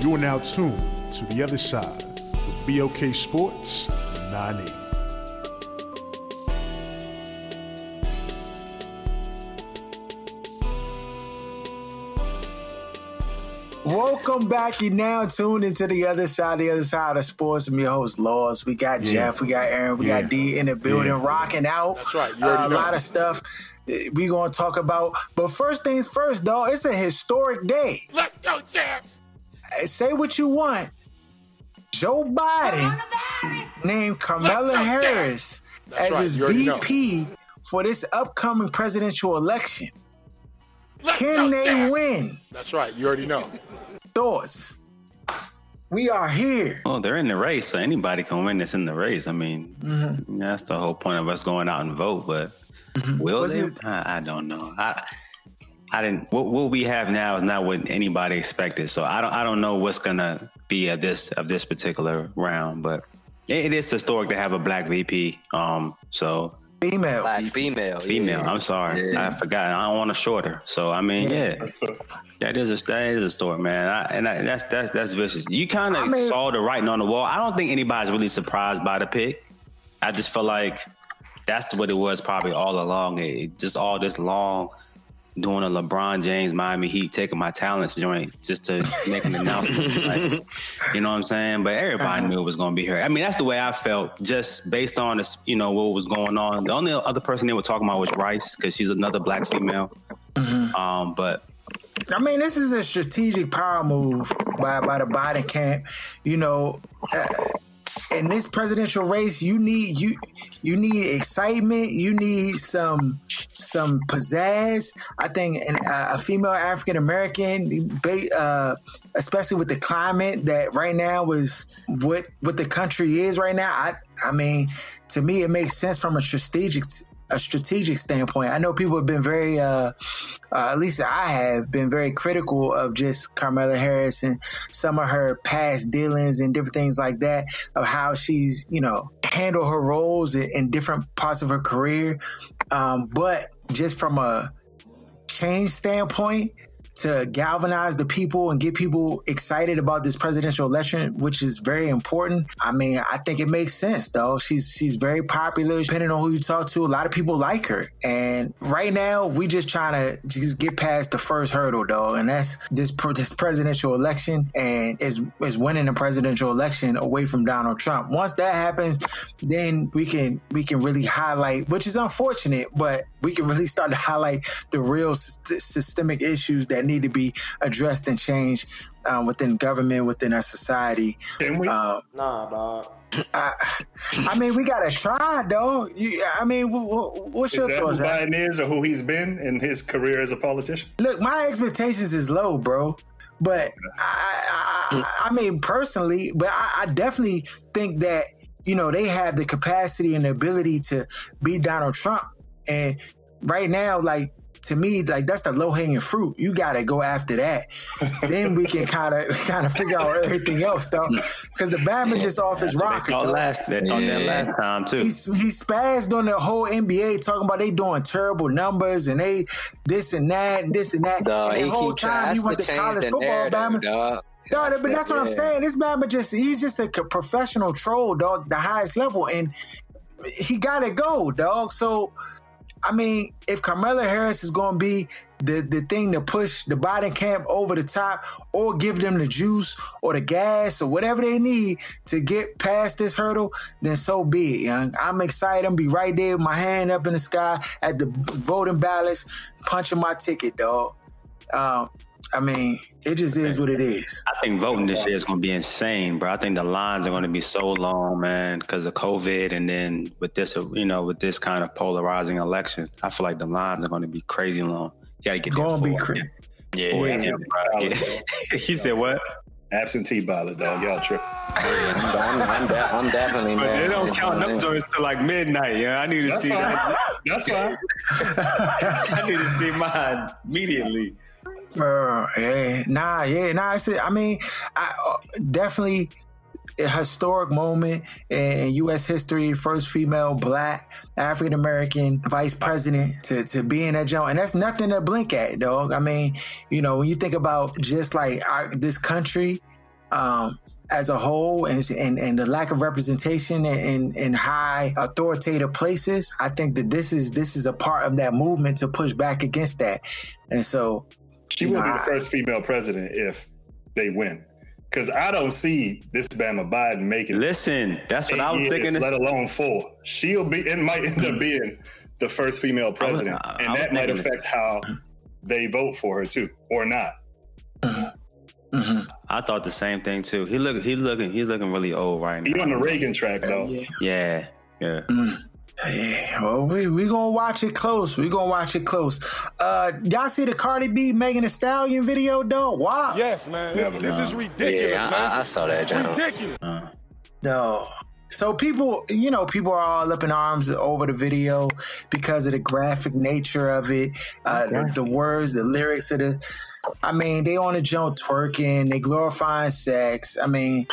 You are now tuned to the other side with BOK Sports 980. Welcome back. You now tuned into the other side, the other side of sports. I'm your host, Laws. We got Yeah. Jeff, we got Aaron, we Yeah. got D in the building, Yeah. rocking out. That's right. You Uh, a know. lot of stuff we gonna talk about. But first things first, though, it's a historic day. Let's go, champs. Say what you want. Joe Biden named Kamala Harris That's as right. his You already know. VP for this upcoming presidential election. Let's Can they champs. win? That's right. You already know. Thoughts? We are here. Oh, they're in the race, so anybody can win that's in the race. I mean, mm-hmm. that's the whole point of us going out and vote. But mm-hmm. will Was they? it- I, I don't know. I I didn't. What, what we have now is not what anybody expected. So I don't. I don't know what's gonna be of this of this particular round. But it, it is historic to have a black VP. Um. So Female. Black female. female. yeah. I'm sorry. Yeah. I forgot. I don't want a shorter. So I mean, yeah. That is a that is a story, man, I, and I, that's that's that's vicious. You kind of I mean- saw the writing on the wall. I don't think anybody's really surprised by the pick. I just feel like that's what it was probably all along. It, it just all this long doing a LeBron James Miami Heat taking my talents joint just to make an announcement. like, you know what I'm saying? But everybody knew it was going to be her. I mean, that's the way I felt just based on this, you know, what was going on. The only other person they were talking about was Rice because she's another black female. Um, but I mean, this is a strategic power move by by the Biden camp. You know, uh, in this presidential race, you need you you need excitement. You need some some pizzazz. I think an, uh, a female African American, uh, especially with the climate that right now is what what the country is right now. I I mean, to me, it makes sense from a strategic a strategic standpoint. I know people have been very, uh, uh, at least I have been very critical of just Kamala Harris and some of her past dealings and different things like that, of how she's, you know, handled her roles in, different parts of her career. Um, but just from a change standpoint, to galvanize the people and get people excited about this presidential election, which is very important. I mean, I think it makes sense though. She's she's very popular. Depending on who you talk to, a lot of people like her. And right now, we just trying to just get past the first hurdle, though, and that's this this presidential election and is is winning the presidential election away from Donald Trump. Once that happens, then we can we can really highlight, which is unfortunate, but we can really start to highlight the real syst- systemic issues that need to be addressed and changed uh, within government, within our society. Can we? Um, Nah, dog. I, I mean, we gotta try, though. You, I mean, wh- wh- what's Is your that thoughts? Al? Biden is or who he's been in his career as a politician? Look, my expectations is low, bro. But I, I, I mean, personally, but I, I definitely think that you know they have the capacity and the ability to beat Donald Trump. And right now, like to me, like that's the low hanging fruit. You got to go after that. then we can kind of kind of figure out everything else, though. Because the Batman just off his they rocker. thought though. last they thought that last time too. He's he spazzed on the whole NBA talking about they doing terrible numbers and they this and that and this and that. Dog, and he the whole time he went to college football, narrative, Bama. dog. Dog, but that's what I'm yeah. saying. This Bama just he's just a professional troll, dog, the highest level, and he gotta go, dog. So I mean, if Kamala Harris is gonna be the, the thing to push the Biden camp over the top or give them the juice or the gas or whatever they need to get past this hurdle, then so be it, young. I'm excited. I'm be right there with my hand up in the sky at the voting ballots, punching my ticket, dog. Um, I mean, it just is what it is. I think voting this year is going to be insane, bro. I think the lines are going to be so long, man, because of COVID, and then with this, you know, with this kind of polarizing election, I feel like the lines are going to be crazy long. You got to get It's gonna be crazy. Yeah, Oh, yeah, yeah. bro. Yeah. he said what? Absentee ballot, dog. Y'all trip. I'm, I'm, de- I'm definitely But mad. they don't count up joints. joints till like midnight. Yeah, I need to That's see fine. that. That's fine. I need to see mine immediately. Uh, yeah, nah, yeah, nah. It's a, I mean, I uh, definitely a historic moment in U.S. history. First female black African American vice president to to be in that job, and that's nothing to blink at, dog. I mean, you know, when you think about just like our, this country. Um, as a whole, and, and and the lack of representation in, in in high authoritative places, I think that this is this is a part of that movement to push back against that, and so She will be the first female president if they win. Because I don't see this Bama Biden making Listen, that's what eight I was years, thinking. let alone four. She'll be. It might end up being the first female president, uh, I and that might thinking this- affect how they vote for her too, or not. mhm. I thought the same thing too. He look, he looking, he's looking really old right now. He now. on the Reagan track though. yeah. Yeah, yeah. Mm. Yeah, well, we we gonna watch it close. We gonna watch it close. Uh, y'all see the Cardi B Megan Thee Stallion video, though? Wow. Yes, man. Never This know. is ridiculous, Yeah, man. I, I saw that, John. ridiculous. No. So people, you know, people are all up in arms over the video because of the graphic nature of it, uh, the, the words, the lyrics of the. I mean, they on the jump twerking, they glorifying sex. I mean,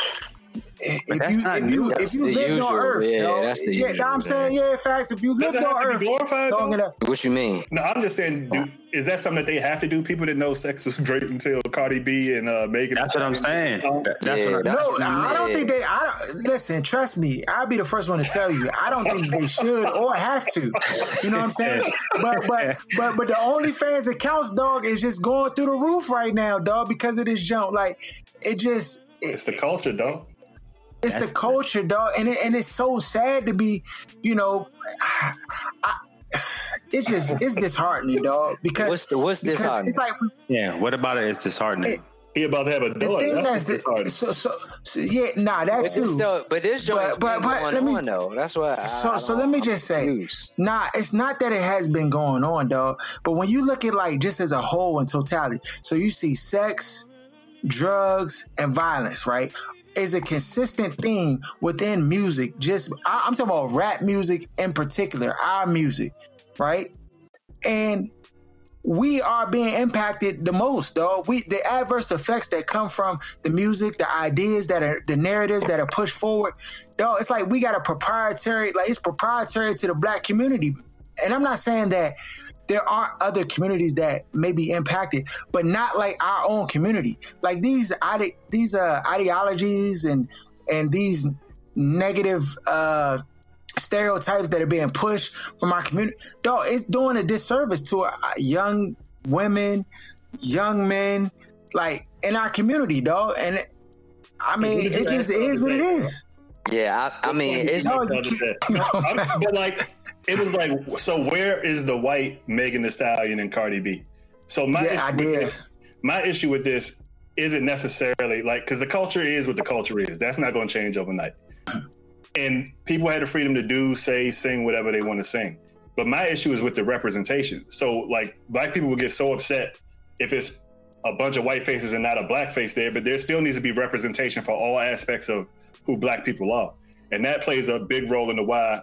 if that's you not if you new. if you the lived usual. on Earth, Yeah, yo, that's the yeah, usual, I'm saying, man. yeah, facts. If you Does lived it have on to be Earth glorified, long though? enough, What you mean? No, I'm just saying. Do, is that something that they have to do? People that know sex was great until Cardi B and uh, Megan. That's what I'm saying. That- That's Yeah, what I'm, that's- No, I don't think they. I don't listen. Trust me, I'll be the first one to tell you. I don't think they should or have to. You know what I'm saying? But but but but the OnlyFans accounts, dog, is just going through the roof right now, dog, because of this jump. Like it just. It, It's the culture, though. It's the culture, dog, and it, and it's so sad to be, you know, I, it's just it's disheartening, dog. Because What's the- what's because disheartening? It's like yeah. What about it? It's disheartening. He about to have a the thing That's that's the, so, so so yeah, nah, that But too. this, but this joint But- but- but let me- on though. That's why. I, So, I so let me I'm just say, confused. nah, it's not that it has been going on, dog. But when you look at like just as a whole in totality, so you see sex, drugs, and violence, right? Is a consistent theme within music. Just I'm talking about rap music in particular, our music, right? And we are being impacted the most, though. We the adverse effects that come from the music, the ideas that are the narratives that are pushed forward, though. It's like we got a proprietary, like it's proprietary to the black community. And I'm not saying that there aren't other communities that may be impacted, but not like our own community. Like these ide- these uh, ideologies and and these negative uh, stereotypes that are being pushed from our community, dog, it's doing a disservice to uh, young women, young men, like in our community, dog. And I mean, What did you it just is what it day, bro? is. Yeah, I, I mean, it's No, you can't- day. no, I'm- but like, it was like, so where is the white Megan Thee Stallion and Cardi B? So my Yeah, issue with this, my issue with this isn't necessarily like because the culture is what the culture is. That's not going to change overnight. And people had the freedom to do, say, sing whatever they want to sing. But my issue is with the representation. So like, black people would get so upset if it's a bunch of white faces and not a black face there. But there still needs to be representation for all aspects of who black people are, and that plays a big role in the why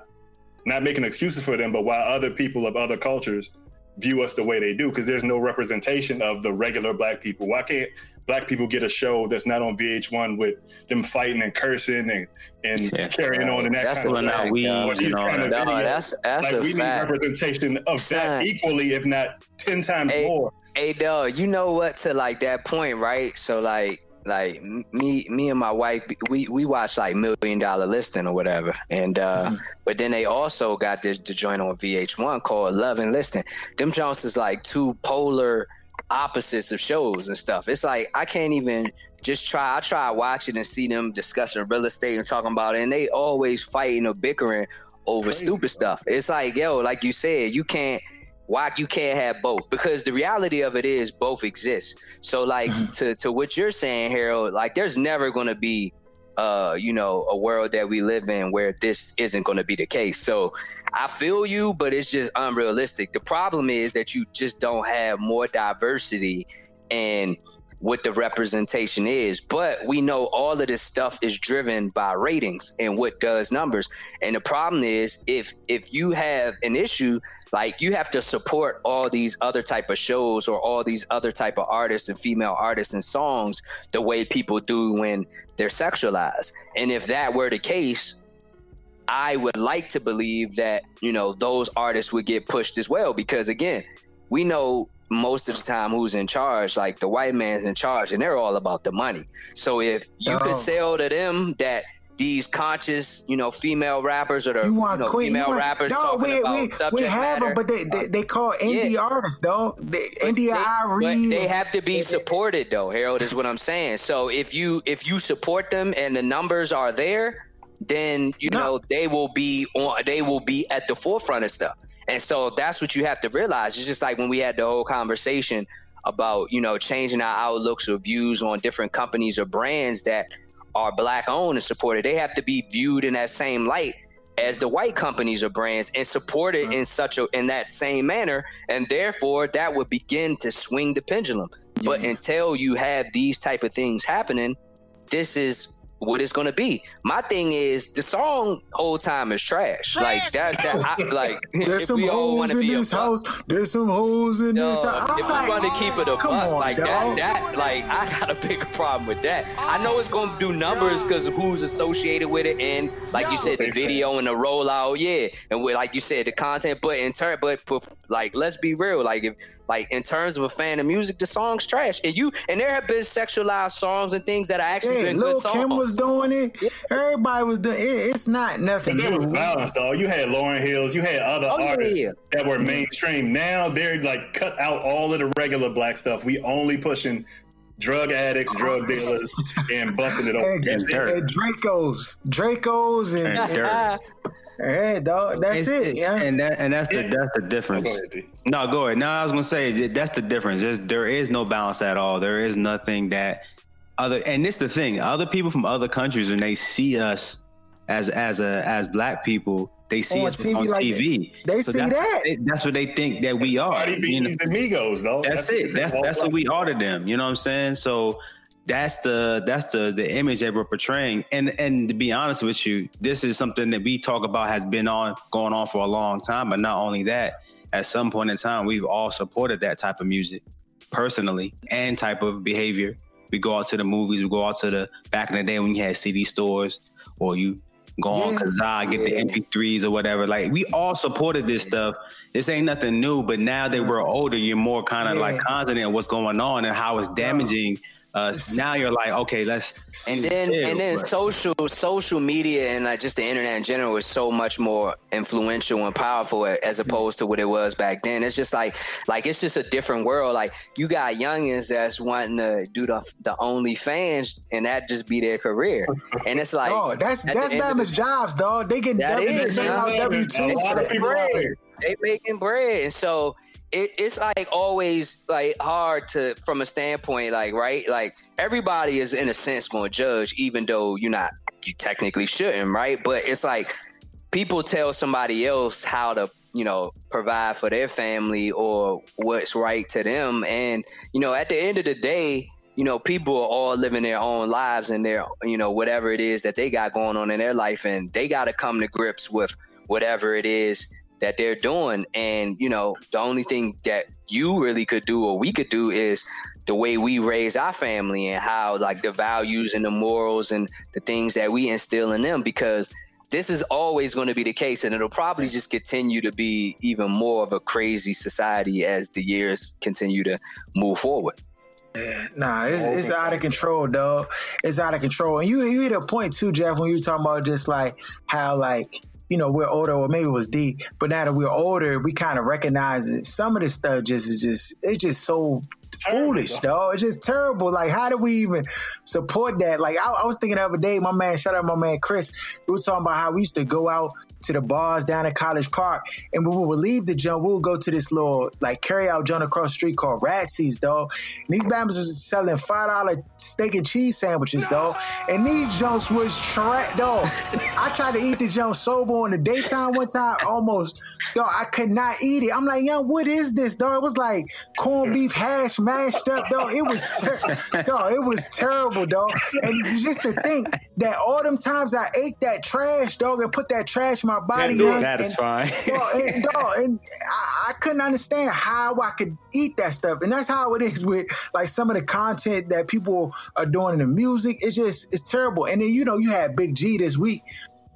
not making excuses for them, but why other people of other cultures view us the way they do, because there's no representation of the regular black people. Why can't black people get a show that's not on VH1 with them fighting and cursing and, and Yeah. carrying on and that That's kind a of Pulling out fact, weeds dog. Or these kind of. No, that's that's like a we fact. need representation of Son. that equally, if not ten times Hey, more. Hey, dog, you know what? To like that point, right? So like, like me, me and my wife, we we watch like Million Dollar Listing or whatever, and uh but then they also got this the joint on VH1 called Love and Listing. Them Jones is like two polar opposites of shows and stuff. It's like I can't even just try. I try watching and see them discussing real estate and talking about it, and they always fighting or bickering over Crazy, stupid bro. stuff. It's like, yo, like you said, you can't why you can't have both because the reality of it is both exist so like Mm-hmm. to to what you're saying harold like there's never going to be uh you know a world that we live in where this isn't going to be the case so i feel you but it's just unrealistic the problem is that you just don't have more diversity and what the representation is. But we know all of this stuff is driven by ratings and what does numbers. And the problem is if if you have an issue like you have to support all these other type of shows or all these other type of artists and female artists and songs the way people do when they're sexualized. And if that were the case, I would like to believe that, you know, those artists would get pushed as well because again, we know most of the time who's in charge, like the white man's in charge and they're all about the money. So if you Oh. could sell to them that these conscious, you know, female rappers or the You want you know, queen? female you want, rappers dog, talking we, about we, subject we have matter, them, but they, they uh, they call indie Yeah. artists, dog. They, India they, Irene. But they have to be supported though, Harold, is what I'm saying. So if you if you support them and the numbers are there, then you No. know they will be on they will be at the forefront of stuff. And so that's what you have to realize. It's just like when we had the whole conversation about, you know, changing our outlooks or views on different companies or brands that are black owned and supported. They have to be viewed in that same light as the white companies or brands and supported mm-hmm. in such a in that same manner. And therefore that would begin to swing the pendulum. But until you have these type of things happening this is what it's going to be my thing is the song whole time is trash like that, that I, like There's if some we all hoes want to in be a this buck, house. There's some hoes in no, this house. I'm if we like, want to keep it a come buck on, like dog. that, that, like I got a big problem with that. I know it's gonna do numbers because who's associated with it, and like you said, the video and the rollout, yeah, and with like you said, the content. But in turn, but for, like let's be real, like if like in terms of a fan of music, the song's trash, and you and there have been sexualized songs and things that are actually Yeah, been Lil good songs. Kim was doing it. Everybody was doing it. It's not nothing But there was balance, though. You had Lauryn Hills, you had other Oh, artists yeah. that were mainstream. Now they're like cut out all of the regular black stuff. We only pushing drug addicts, drug dealers, and busting it And, open. And dirt. and Dracos, Dracos, and, And dirt. hey, dog, that's It's- it. Yeah. And that and that's the that's the difference. Go ahead, No, go ahead. No, I was gonna say that's the difference. There's, there is no balance at all. There is nothing that other. And this the thing. Other people from other countries when they see us as as a as black people, they see On us TV on like TV. they see that's, that. they- that's what they think that we are. Cardi you know? is the Migos, though. That's it. That's that's what we are to them. You know what I'm saying? So that's the that's the the image that we're portraying. And and to be honest with you, this is something that we talk about has been on going on for a long time. But not only that, at some point in time, we've all supported that type of music personally and type of behavior. We go out to the movies. We go out to the back in the day when you had CD stores or you go on Yeah. Kazaa, get the MP3s or whatever. Like we all supported this stuff. This ain't nothing new, but now that we're older, you're more kind of Yeah. like confident what's going on and how it's damaging us. Now you're like, okay, let's and then chill. and then Like, social social media and like just the internet in general is so much more influential and powerful as mm. opposed to what it was back then. It's just like like it's just a different world. Like you got youngins that's wanting to do the the only fans and that just be their career. And it's like Oh, that's that's end of damaged jobs, dog. They get That W is, they huh? out W two A lot for of that. people out bread. there. They making bread, and so it, it's like always like hard to from a standpoint like right? Like everybody is in a sense going to judge even though you're not you technically shouldn't right? But it's like people tell somebody else how to you know provide for their family or what's right to them. And you know at the end of the day you know people are all living their own lives and their you know whatever it is that they got going on in their life and they got to come to grips with whatever it is that they're doing and you know the only thing that you really could do or we could do is the way we raise our family and how like the values and the morals and the things that we instill in them because this is always going to be the case and it'll probably just continue to be even more of a crazy society as the years continue to move forward Nah, it's, it's out of control, dog. It's out of control. And you you hit a point too, Jeff, when you were talking about just like how like you know, we're older, or maybe it was D, but now that we're older, we kind of recognize it. Some of this stuff just is just it's just so foolish, though. It's just terrible. Like, how do we even support that? Like, I, I was thinking the other day, my man, shout out my man Chris, we were talking about how we used to go out to the bars down at College Park, and when we would leave the jump, we would go to this little like carry out joint across the street called Ratsie's, though. And these bambas was selling five dollar steak and cheese sandwiches, though. And these jumps was trash, though. I tried to eat the jump sober in the daytime one time, almost, though. I could not eat it. I'm like, yo, what is this, though? It was like corned beef hash mashed up, though. It was, ter- though, it was terrible, though. And just to think that all them times I ate that trash, dog, and put that trash in my body, it. young, Satisfying. and, dog, and, dog, and I, I couldn't understand how I could eat that stuff, and that's how it is with like some of the content that people are doing in the music. It's just it's terrible. And then you know you had Big G this week.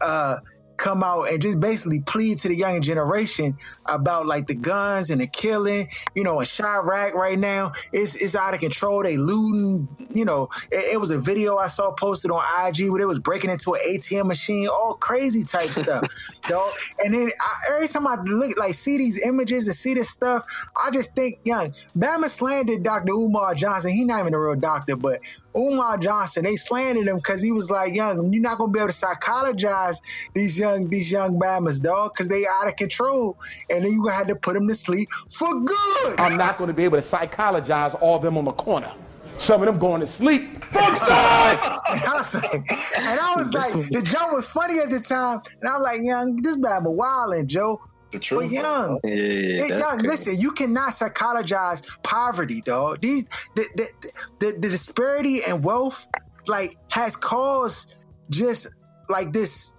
Uh, come out and just basically plead to the younger generation about like the guns and the killing. You know, in Chiraq right now, it's it's out of control. They looting. You know, it, it was a video I saw posted on IG where they was breaking into an ATM machine, all crazy type stuff, dog. And then I, every time I look like see these images and see this stuff, I just think, young Bama slandered Dr. Umar Johnson. He not even a real doctor, but Umar Johnson, they slandered him because he was like, young, you're not gonna be able to psychologize these young these young Bamas, dog, because they out of control, and then you gonna have to put them to sleep for good. I'm not going to be able to psychologize all them on the corner. Some of them going to sleep. Fuck that! And I was like, and I was like, the joke was funny at the time, and I'm like, young, this Bama wildin', Joe. The But truth. young, Yeah, Hey, that's young, crazy. listen, you cannot psychologize poverty, dog. These the the, the the disparity in wealth like has caused just like this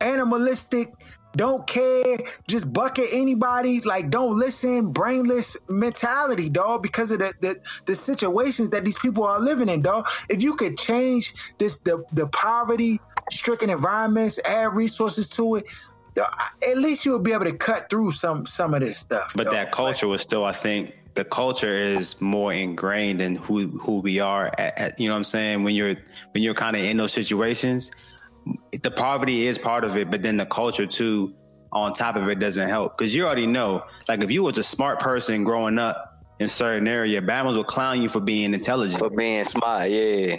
animalistic don't care, just bucket anybody, like don't listen, brainless mentality, dog, because of the, the the situations that these people are living in, dog. If you could change this the the poverty stricken environments, add resources to it, dog, at least you would be able to cut through some some of this stuff. But dog. that culture was still, I think, the culture is more ingrained in who who we are. At, at- you know what I'm saying? When you're when you're kind of in those situations, the poverty is part of it, but then the culture too, on top of it, doesn't help because you already know. Like if you was a smart person growing up in certain area, Bama's will clown you for being intelligent. for being smart, yeah.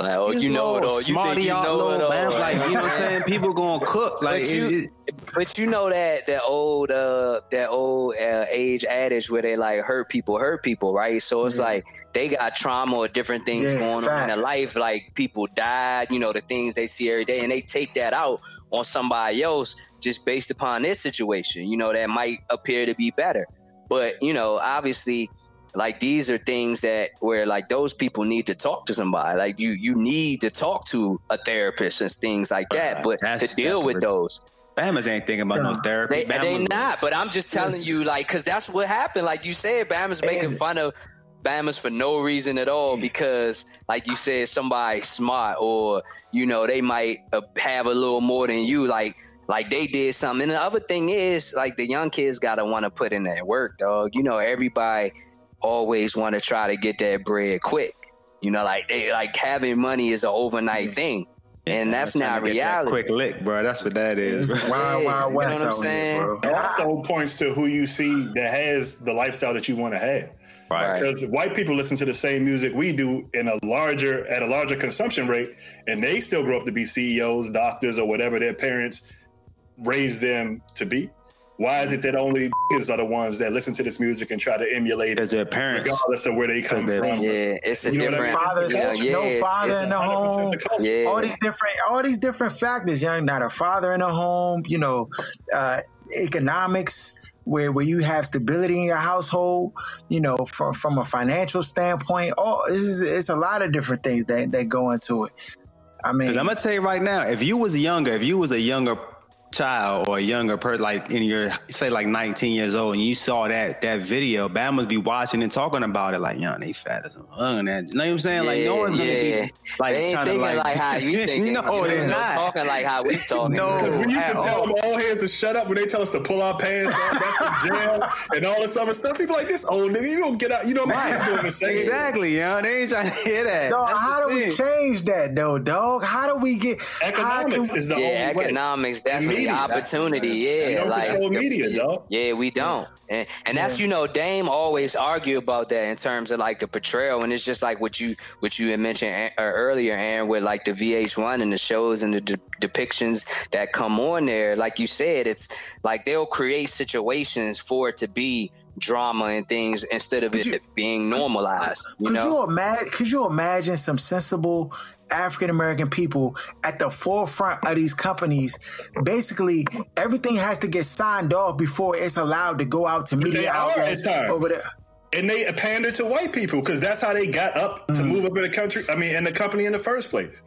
Like, oh, you know it all. You think you know it all. man. Like you know what I'm saying? People gonna cook. Like But you- it- But you know that that old uh that old uh, age adage where they like hurt people hurt people, right? So it's like they got trauma or different things Yeah, going on in their life, like people died, you know, the things they see every day, and they take that out on somebody else just based upon their situation, you know, that might appear to be better. But, you know, obviously like these are things that where like those people need to talk to somebody. Like you you need to talk to a therapist and things like that. Uh, But to deal with those. Bama's ain't thinking about no therapy. They, they not, but I'm just telling you, like, because that's what happened. Like you said, Bama's making fun of Bama's for no reason at all because, like you said, somebody smart or you know they might uh, have a little more than you. Like, like they did something. And the other thing is, like, the young kids gotta want to put in that work, dog. You know, everybody always want to try to get that bread quick. You know, like they like having money is an overnight thing, and that's not get that reality. Quick lick, bro. That's what that is. It's bro. wild, Yeah, you know what I'm out here, saying? bro. And also points to who you see that has the lifestyle that you want to have. Right. Because white people listen to the same music we do in a larger at a larger consumption rate, and they still grow up to be CEOs, doctors, or whatever their parents raised them to be. Why is it that only are the ones that listen to this music and try to emulate it, Because their parents. regardless of where they come from? Yeah, it's a You know different. mean? Father, yeah, yeah, no it's- father it's- in the home. the. Yeah. all these different all these different factors young not a father in a home you know uh economics where where you have stability in your household you know from from a financial standpoint oh this is it's a lot of different things that that go into it i mean I'm gonna tell you right now, if you was younger, if you was a younger child or a younger person, like in your say like 19 years old, and you saw that that video, Bama's be watching and talking about it like, young, they fat as a mug. That, you know what I'm saying? like, no one's gonna yeah. be like they ain't trying to thinking like, like, how you thinking. no, you they're know, not. talking like how we talking. No. When you at can tell all. them all hands to shut up when they tell us to pull our pants off, that's in jail, and all this other stuff. People like this old nigga, you don't get out. You know what I'm doing the same. Exactly, yo. They ain't trying to hear that. Dog, That's how the do we change that though, dog? How do we get how can Economics we- is the yeah, only way. economics definitely media. opportunity. Yeah, don't like control media, dog. Yeah, we don't. And and that's you know Dame always argue about that in terms of like the portrayal, and it's just like what you what you had mentioned uh, earlier, Aaron, with like the VH1 and the shows and the de- depictions that come on there. Like you said, it's like they'll create situations for it to be drama and things instead of it you- being normalized. You could know, you imagine? Could you imagine some sensible African American people at the forefront of these companies? Basically, everything has to get signed off before it's allowed to go out to media outlets over there. And they pander to white people because that's how they got up to Mm. move up in the country. I mean, in the company in the first place.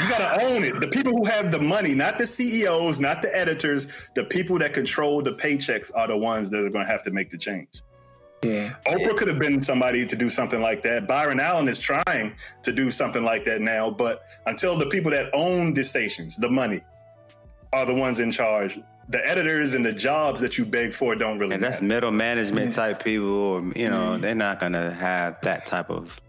You gotta own it. The people who have the money, not the CEOs, not the editors, the people that control the paychecks are the ones that are gonna have to make the change. Yeah, Oprah could have been somebody to do something like that. Byron Allen is trying to do something like that now, but until the people that own the stations, the money, are the ones in charge, the editors and the jobs that you beg for don't really And that's matter. middle management type people, or you know, mm. they're not gonna have that type of.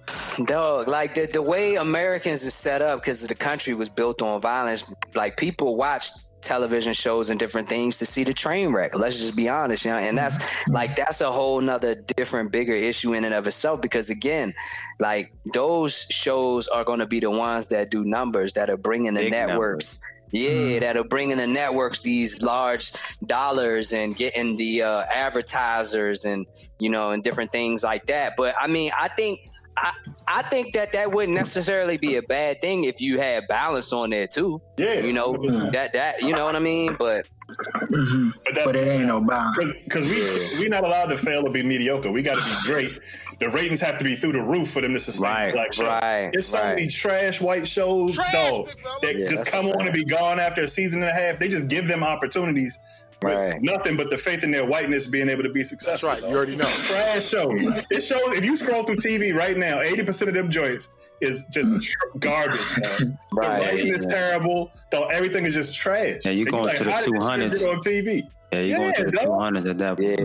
Dog, like the, the way Americans is set up because the country was built on violence, like people watch television shows and different things to see the train wreck. Let's just be honest, you know, and that's like that's a whole nother different, bigger issue in and of itself because again, like those shows are going to be the ones that do numbers that are bringing the Big networks. Yeah, that are bringing the networks these large dollars and getting the uh, advertisers and you know and different things like that. But I mean, I think I I think that that wouldn't necessarily be a bad thing if you had balance on there too. Yeah, you know 100%. that that you know what I mean. But mm-hmm. But, that, but it ain't no balance. because we we're not allowed to fail or be mediocre. We got to be great. The ratings have to be through the roof for them to sustain Right, a black show. right, There's so right. many trash white shows, Trash, dog, big fella. that Yeah, just come on and be gone after a season and a half. They just give them opportunities with Right. nothing but the faith in their whiteness being able to be successful. That's successful. right. You already know. Trash shows. It shows if you scroll through TV right now, 80% of them joints is just hmm. garbage. man. Right, The writing is yeah. terrible. Though everything is just trash. Yeah, you And going like, to the how did this shit 200s. on TV? Yeah, you're going to the dog. two hundreds at that point.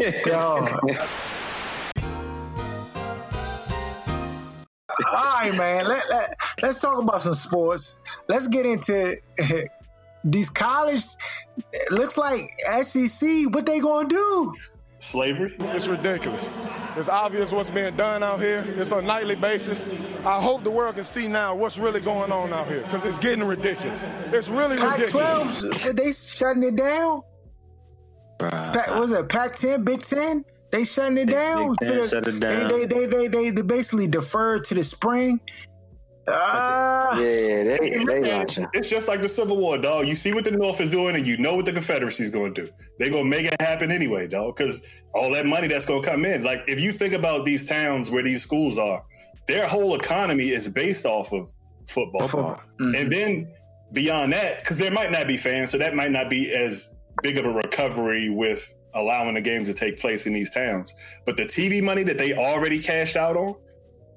yeah, Dog. All right, man. Let, let, let's talk about some sports. Let's get into these college. It looks like SEC. What they gonna do? Slavery? It's ridiculous. It's obvious what's being done out here. It's on a nightly basis. I hope the world can see now what's really going on out here because it's getting ridiculous. It's really ridiculous. Pac-12, they shutting it down. Bruh. Pac, what was it Pac ten, Big Ten? They shutting it Big- down. Big to the- shut it down. They, they, they, they, they basically deferred to the spring. Ah, yeah, they they launching. It's just like the Civil War, dog. You see what the North is doing, and you know what the Confederacy's going to do. They're going to make it happen anyway, dog, because all that money that's going to come in. Like, if you think about these towns where these schools are, their whole economy is based off of football. Football. And then beyond that, because there might not be fans, so that might not be as big of a recovery with allowing the games to take place in these towns. But the TV money that they already cashed out on,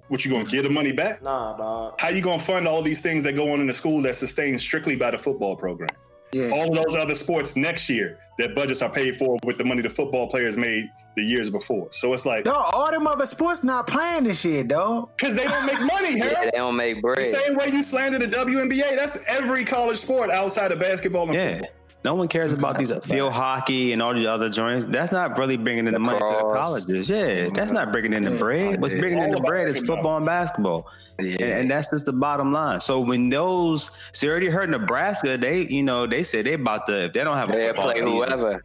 what you gonna get the money back? Nah, dog. How you gonna fund all these things that go on in the school that's sustained strictly by the football program? yeah. All of those other sports next year that budgets are paid for with the money the football players made the years before. So it's like Dog, all them other sports not playing this year, dog. because they don't make money, Yeah, they don't make bread. The same way you slander the WNBA, that's every college sport outside of basketball and Yeah. football. No one cares about these field hockey and all the other joints. That's not really bringing in the money to the colleges. Yeah, that's not bringing in the bread. What's bringing in the bread is football and basketball. Yeah. And, and that's just the bottom line. So when those, so you already heard Nebraska, they, you know, they said they about to, if they don't have a They'll football play team, whoever.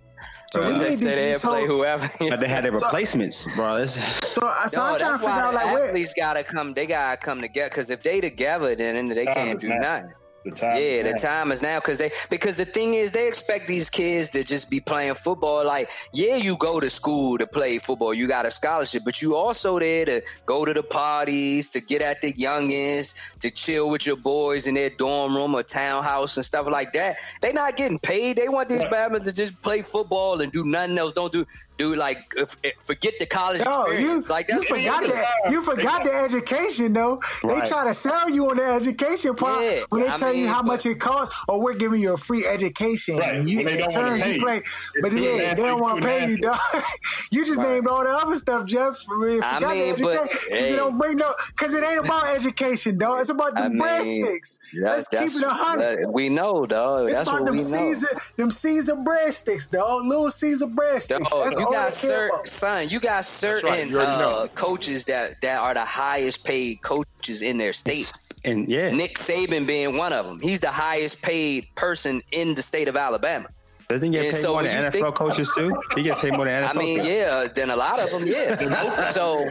So we They need say they'll these, play whoever. but they had their replacements, bro. It's, so, so No, I'm trying to figure out like where. athletes gotta come. They gotta come together because if they together, then they can't do nothing. The time. Yeah, the time is now because they because the thing is they expect these kids to just be playing football. Like, yeah, you go to school to play football, you got a scholarship, but you also there to go to the parties, to get at the youngins, to chill with your boys in their dorm room or townhouse and stuff like that. They not getting paid. They want these Batmans to just play football and do nothing else. Don't do do like if, if, forget the college Yo, you, experience. like you that's forgot the you forgot the education though. They try to sell you on the education part Yeah, when they I tell you how but- much it costs, or we're giving you a free education. Right, And you, when they in don't turn, pay you you. play, but yeah, they don't want to pay you, dog. you just Right. named all the other stuff, Jeff. I mean, I mean, the but, hey. You don't bring no, because it ain't about education, dog. It's about the I breadsticks. Let's keep it a hundred. We know, dog. It's That's about what them we know. Caesar, them Caesar breadsticks, dog. Little Caesar breadsticks. Dog, That's you all got certain son, you got certain right. You uh, coaches that that are the highest paid coaches in their state. And yeah, Nick Saban being one of them. He's the highest paid person in the state of Alabama. doesn't he get and paid so more than NFL think- coaches too? He gets paid more than NFL. I mean, coaches. yeah, than a lot of them, yeah. so,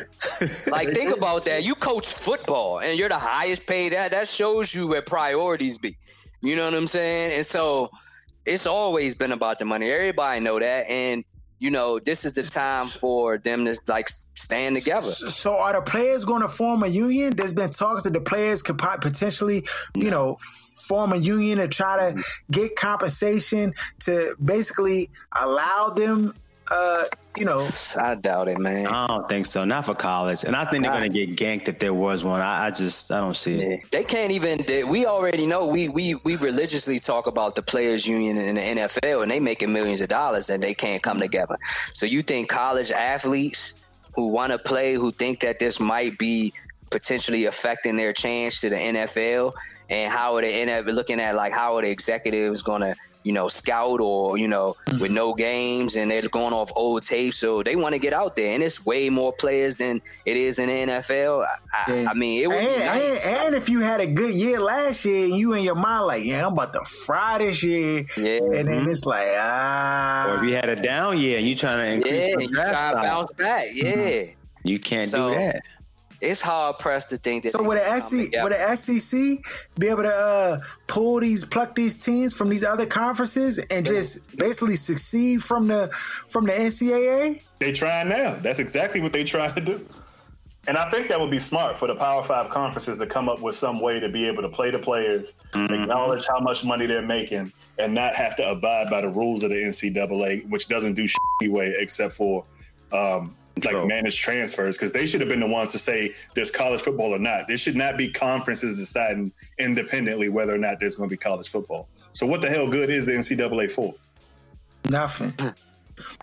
like, think about that. You coach football, and you're the highest paid. That that shows you where priorities be. You know what I'm saying? And so, it's always been about the money. Everybody know that, and you know, this is the time for them to like stand together. So are the players going to form a union? There's been talks that the players could potentially, you know, form a union to try to mm-hmm. get compensation to basically allow them, uh, you know, I doubt it, man. I don't think so. Not for college, and I think they're Nah. gonna get ganked if there was one. I, I just I don't see it. Yeah. They can't even. They, we already know. We we we religiously talk about the players' union in the NFL, and they making millions of dollars, and they can't come together. So you think college athletes who want to play, who think that this might be potentially affecting their chance to the NFL, and how are the NFL looking at like how are the executives going to you know scout or you know with no games and they're going off old tape, so they want to get out there, and it's way more players than it is in the NFL. I, I, I mean, it would and, be nice. and, and if you had a good year last year and you in your mind like, yeah, I'm about to fry this year, Yeah. and then it's like, ah, Or if you had a down year and you trying to increase Yeah, your you draft try to stock, bounce back. Yeah, you can't So, do that. It's hard pressed to think that. So would the come SC, together. would the SEC be able to uh, pull these, pluck these teams from these other conferences and just basically succeed from the from the NCAA? They trying now. That's exactly what they trying to do. And I think that would be smart for the Power Five conferences to come up with some way to be able to play the players, acknowledge how much money they're making, and not have to abide by the rules of the NCAA, which doesn't do shit anyway except for um, like managed transfers. Because they should have been the ones to say there's college football or not. There should not be conferences deciding independently whether or not there's going to be college football. So what the hell good is the NCAA for? Nothing.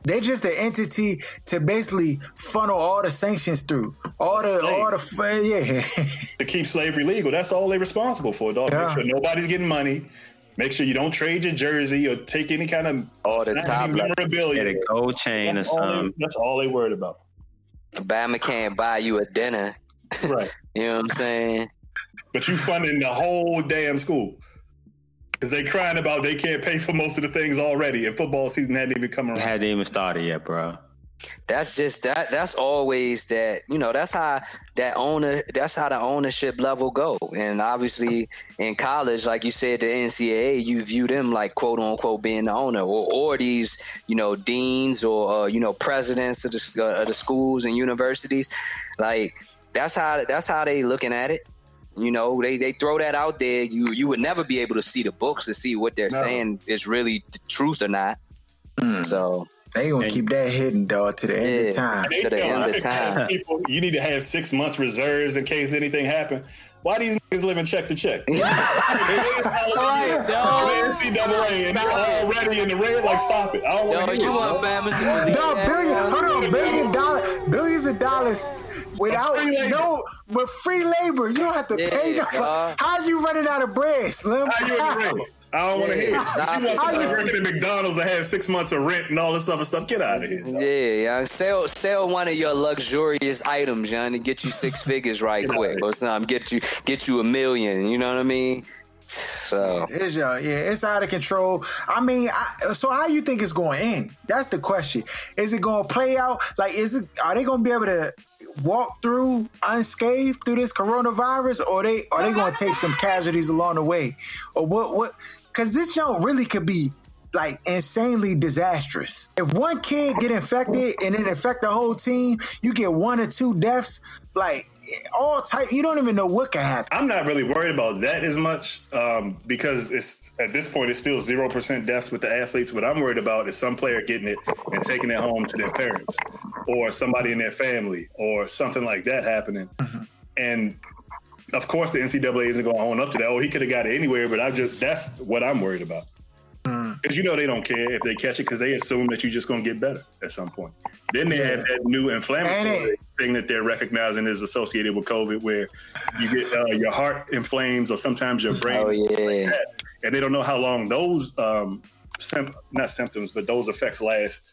They're just an entity to basically funnel all the sanctions through. All the, all the, yeah. to keep slavery legal. That's all they're responsible for, dog. Yeah. Make sure nobody's getting money. Make sure you don't trade your jersey or take any kind of All the top memorabilia. Get a gold chain or That's all, they, something. that's all they worried about. Bama can't buy you a dinner. Right. You know what I'm saying? but you funding the whole damn school. Because they crying about they can't pay for most of the things already, and football season hadn't even come around. Hadn't even started yet, bro. That's just that. That's always that. You know, that's how that owner. That's how the ownership level go. And obviously, in college, like you said, the NCAA, you view them like quote unquote being the owner, or or these you know deans or uh, you know presidents of the uh, of the schools and universities. Like that's how that's how they looking at it. You know, they, they throw that out there. You you would never be able to see the books to see what they're No. saying is really the truth or not. So they gonna And- keep that hidden, dog, to the end of time. They to the end of time. people, you need to have six months reserves in case anything happen. Why these niggas living check to check? NCAA and they're already in the red. Like, stop it! I don't want to you hear want it. Bama to believe billion, hold on, billion dollar, billions of dollars without free labor. no, with free labor. You don't have to Yeah, pay no. How you running out of bread, Slim? How you in the red? I don't want to hear it. stop But you want it, somebody working at McDonald's to have six months of rent and all this other stuff? Get out of here. Yeah, yeah. Sell sell one of your luxurious items, John, and get you six figures right Get quick, or something. Get you get you a million. You know what I mean? So It's your, yeah, it's out of control. I mean, I, so how you think it's going to end? That's the question. Is it going to play out? Like, is it? Are they going to be able to walk through unscathed through this coronavirus, or they are they gonna take some casualties along the way, or what? What? Because this joint really could be like insanely disastrous. If one kid get infected and then infect the whole team, you get one or two deaths. Like all type. You don't even know what can happen. I'm not really worried about that as much um, because it's at this point it's still zero percent deaths with the athletes. What I'm worried about is some player getting it and taking it home to their parents, or somebody in their family, or something like that happening. Mm-hmm. And of course, the NCAA isn't going to own up to that. Oh, he could have got it anywhere, but I just that's what I'm worried about. Because mm. you know they don't care if they catch it because they assume that you're just going to get better at some point. Then they yeah. have that new inflammatory thing that they're recognizing is associated with COVID, where you get uh, your heart inflames or sometimes your brain. Oh yeah. Like and they don't know how long those um, sim- not symptoms, but those effects last.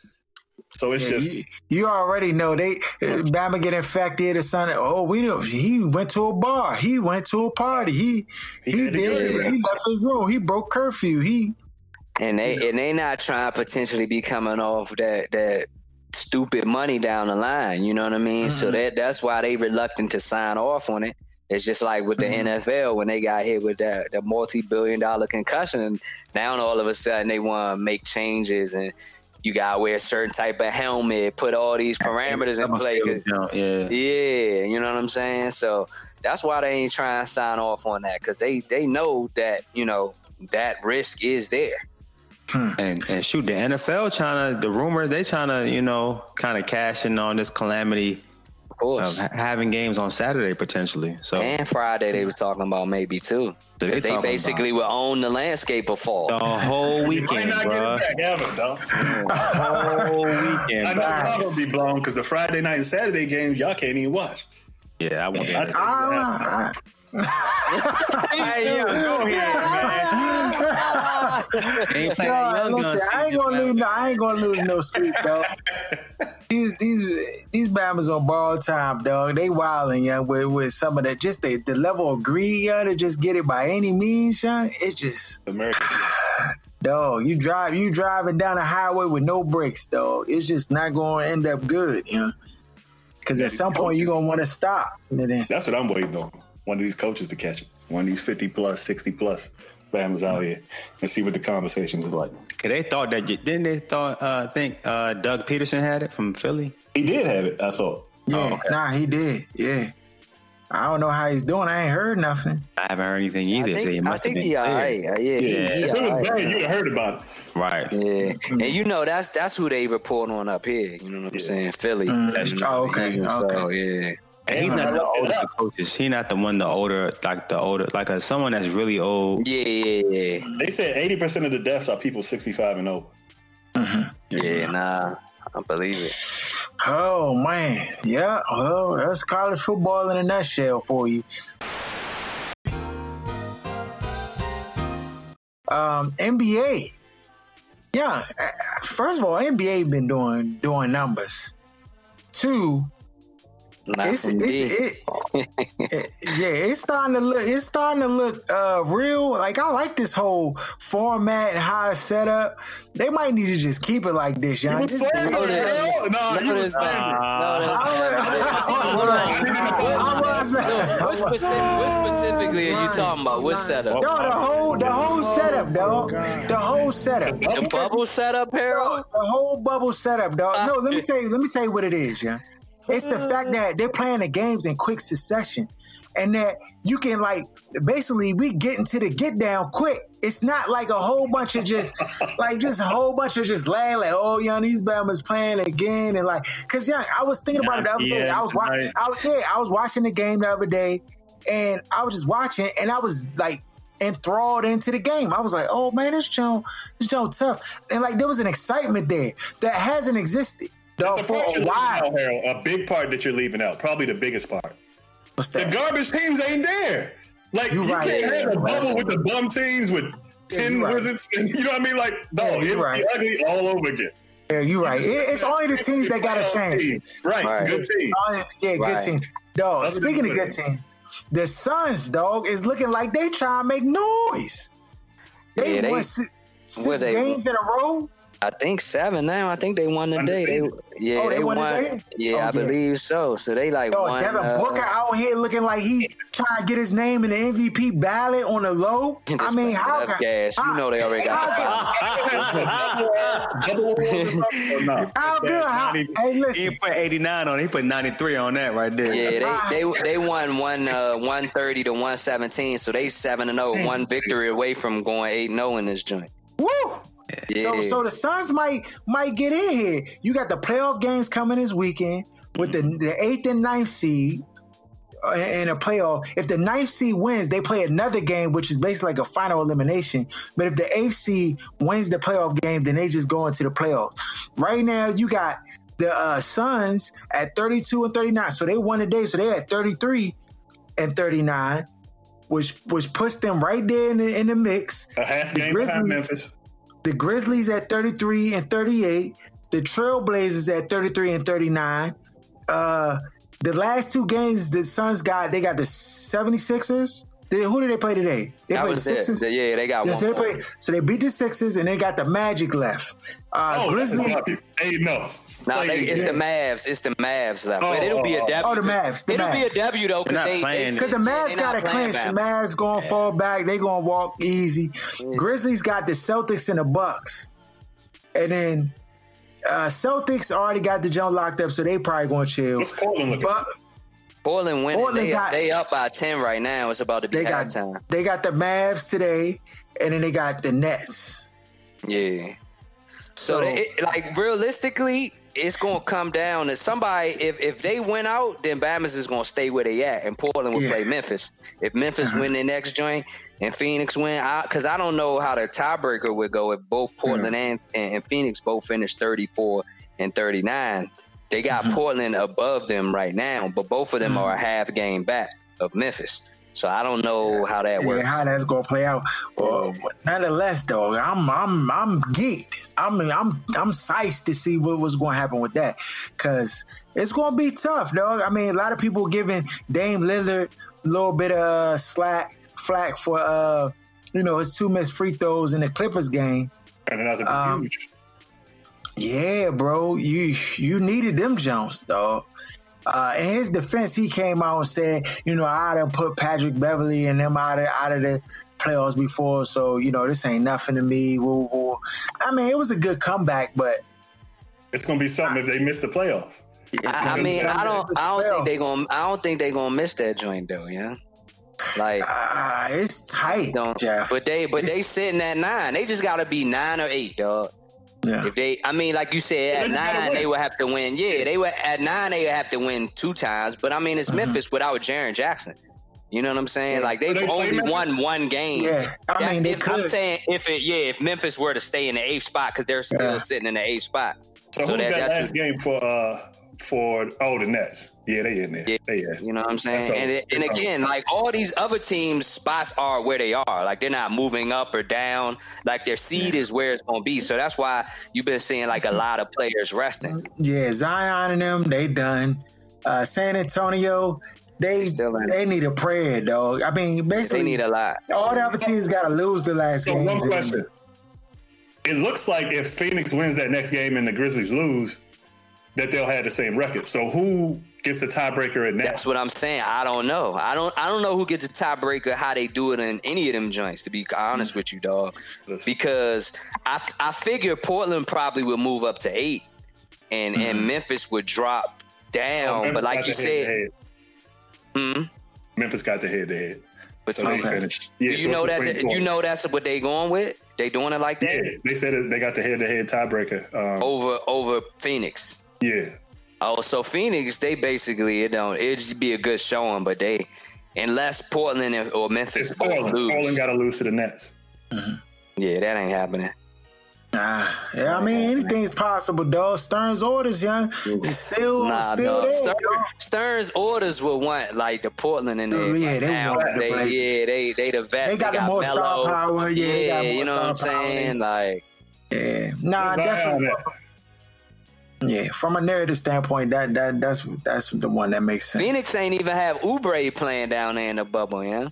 So it's yeah, just you, you, already know they Bama get infected or something. Oh, we know he went to a bar, he went to a party, he he, he did, he left his room, he broke curfew, he and they and they not trying to potentially be coming off that that stupid money down the line. You know what I mean? Mm-hmm. So that that's why they reluctant to sign off on it. It's just like with the mm-hmm. NFL when they got hit with that the multi billion dollar concussion. Now all of a sudden they want to make changes and you gotta wear a certain type of helmet, put all these parameters in place. Yeah, yeah, you know what I'm saying. So that's why they ain't trying to sign off on that because they they know that you know that risk is there. Hmm. And and shoot, the NFL trying to the rumor they trying to you know kind of cash in on this calamity of, course. Um, of having games on Saturday potentially. So and Friday they was talking about maybe too. So they, they basically will own the landscape of fall the whole weekend, bro. Back ever, though. the whole weekend. I know that'll be blown because the Friday night and Saturday games y'all can't even watch. Yeah, I want. Yeah, I, hey, yo, go here, man. ain't playing no, listen, I ain't gonna lose. No, I ain't gonna lose no sleep, dog. these these these Bama's on ball time, dog. They wilding, yeah, with, with some of that. Just the, the level of greed, yeah, to just get it by any means, yeah. It's just American. dog, you drive you driving down a highway with no brakes, dog. It's just not going to end up good, you know. Because at some point you're gonna want to stop. That's what I'm waiting on one of these coaches to catch him. One of these 50 plus, 60 plus Bama's out here and see what the conversation was like. Cause they thought that you, didn't they thought uh think uh Doug Pederson had it from Philly? He did have it, I thought. Yeah, oh, okay. nah, he did. Yeah. I don't know how he's doing. I ain't heard nothing. I haven't heard anything either. I think, so he must I think he all right. Yeah, yeah. He, he if it was bad, you'd have heard about it. Right. Yeah. and you know that's that's who they report on up here. You know what I'm yeah. saying? Philly. Mm, that's true. Oh, okay. okay. So yeah. And he's not the oldest of coaches. He's not the one, the older, like the older, like a, someone that's really old. Yeah, yeah, yeah. They said eighty percent of the deaths are people sixty-five and over. Mm-hmm. Yeah, nah, I believe it. Oh man, yeah. Well, that's college football in a nutshell for you. Um, NBA. Yeah, first of all, NBA been doing doing numbers. Two, not it's, it's, it, it, yeah, it's starting to look. It's starting to look uh, real. Like I like this whole format and how it's set up. They might need to just keep it like this, y'all. You just no, no, you was standing. What specifically are you talking about? What setup? No, the whole the whole setup, dog. The whole setup. The bubble setup, Harold. The whole bubble setup, dog. No, let me tell you. Let me tell you what it is, yeah. It's the fact that they're playing the games in quick succession and that you can like basically we get into the get down quick. It's not like a whole bunch of just like just a whole bunch of just lag like oh young these Bama's playing again and like because yeah I was thinking about it the other day I was watching I was yeah I was watching the game the other day and I was just watching and I was like enthralled into the game. I was like, oh man, this Joe, this Joe tough. And like there was an excitement there that hasn't existed. No, for a while. Out, Harold, a big part that you're leaving out, probably the biggest part. What's that? The garbage teams ain't there. Like you, you right. can't have a bubble with the bum teams with ten yeah, wizards, and you know what I mean? Like, no, yeah, it'll right. be ugly all over again. Yeah, you're right. it's only the teams that got to change. Right. right, good teams. Yeah, right. good teams. Dog, speaking of good teams, the Suns, dog, is looking like they trying to make noise. They yeah, won they, six, six games in a row. I think seven now. I think they won today. They, yeah, Oh, they they, won won. today? Yeah, Oh, I yeah. believe so. So they like Yo, won. Devin uh, Booker out here looking like he trying to get his name in the MVP ballot on the low. I mean, how that's can- gas. You know they already got Double awards or something, or? How good? How, hey, listen. He put 89 on. He put 93 on that right there. Yeah, they they they won one uh one thirty to one seventeen, so they seven and 0, one victory away from going eight and zero in this joint. Woo! Yeah. So, so the Suns might might get in here. You got the playoff games coming this weekend with the the eighth and ninth seed uh, in a playoff. If the ninth seed wins, they play another game, which is basically like a final elimination. But if the eighth seed wins the playoff game, then they just go into the playoffs. Right now, you got the uh, Suns at thirty two and thirty nine. So they won today. So they're at thirty three and thirty nine. Which which puts them right there in the, in the mix. A half game Grizzlies- behind Memphis. The Grizzlies at 33 and 38. The Trailblazers at 33 and 39. Uh, the last two games the Suns got, they got the 76ers. They- who did they play today? They That played was the it. Sixers. Yeah, they got Yeah, one. so, they more. played, so they beat the Sixers and they got the Magic left. Uh, Oh, Grizzlies. that's- hey, no. No, Play they, it's the. Mavs. It's the Mavs left. Oh, but it'll be a oh, oh, the Mavs, the it'll be a W Mavs. W though They're because they, they Because the Mavs got a playing clinch. The Mavs going to fall back. They going to walk easy. Grizzlies got the Celtics and the Bucks. And then uh, Celtics already got the jump locked up, so they probably going to chill. What's Portland looking? But Portland winning. Portland they, got- they up by ten right now. It's about to be they got halftime. they got the Mavs today, and then they got the Nets. Yeah. So- So, it, like realistically, it's gonna come down to somebody. If if they win out, then Bama's is gonna stay where they at, and Portland will Yeah. Uh-huh. play Memphis. If Memphis win the next joint and Phoenix win, because I, don't know how the tiebreaker would go if both Portland and, and, and Phoenix both finish thirty four and thirty nine. They got Mm-hmm. Portland above them right now, but both of them are a half game back of Memphis. So I don't know how that Yeah, works. how that's gonna play out. Well, nonetheless, though, I'm I'm I'm geeked. I'm I'm I'm psyched to see what was going to happen with that, because it's gonna be tough, dog. I mean, a lot of people giving Dame Lillard a little bit of uh, slack flack for uh you know his two missed free throws in the Clippers game. To be Um, huge. Yeah, bro, you you needed them jumps, dog. Uh, in his defense, he came out and said, you know, I done put Patrick Beverley and them out of out of the playoffs before, so you know this ain't nothing to me. Woo, woo. I mean, it was a good comeback, but It's going to be something if they miss the playoffs. I, I mean, I don't, I don't spell. think they gonna, I don't think they gonna miss that joint though. Yeah, like, Ah, it's tight, don't. Jeff. But they, but It's- they sitting at nine. They just gotta be nine or eight, dog. yeah. If they, I mean, like you said, at just nine they would have to win. Yeah, they were at nine they would have to win two times. But I mean, Mm-hmm. it's Memphis without Jaren Jackson. You know what I'm saying? Like they've They only won one game. Yeah, I That's mean, they if, I'm saying if it, yeah, if Memphis were to stay in the eighth spot because they're still Yeah. sitting in the eighth spot. So, who's that, that's last game for uh for oh the Nets? Yeah, they in there. Yeah. They in. You know what I'm saying? And, it- and again, like all these other teams' spots are where they are. Like they're not moving up or down. Like their seed is where it's going to be. So that's why you've been seeing like a lot of players resting. Yeah, Zion and them, they done. Uh, San Antonio, they they need a prayer, dog. I mean, basically, They need a lot. all the other teams got to lose the last So game. one question. It looks like if Phoenix wins that next game and the Grizzlies lose, that they'll have the same record. So who gets the tiebreaker at that? That's what I'm saying. I don't know. I don't. I don't know who gets the tiebreaker. How they do it in any of them joints. To be honest with you, dog. Listen. Because I I figure Portland probably would move up to eight, and and mm-hmm. Memphis would drop down. Oh, but like you said, head-to-head. Hmm? Memphis got the head to head. But So they finished. Yeah, you so know that between you know that's what they going with. They doing it like that Yeah, they said they got the head to head tiebreaker. Um, over over Phoenix. Yeah, Oh, so Phoenix, they basically it don't it'd be a good showing, but they unless Portland or Memphis it's Portland. lose, Portland got to lose to the Nets. yeah, that ain't happening. Nah, yeah, I mean anything's possible, dog. Stern's orders, young, it's still Nah, still dog. there. Stern, dog. Stern's orders will want like the Portland and they yeah, they now. want the yeah, they they the vets. They got the more star power. Yeah, they got more you know what I'm star power. saying? Like, Yeah, nah, Zion definitely. there. Yeah, from a narrative standpoint, that that that's that's the one that makes sense. Phoenix ain't even have Oubre playing down there in the bubble, yeah.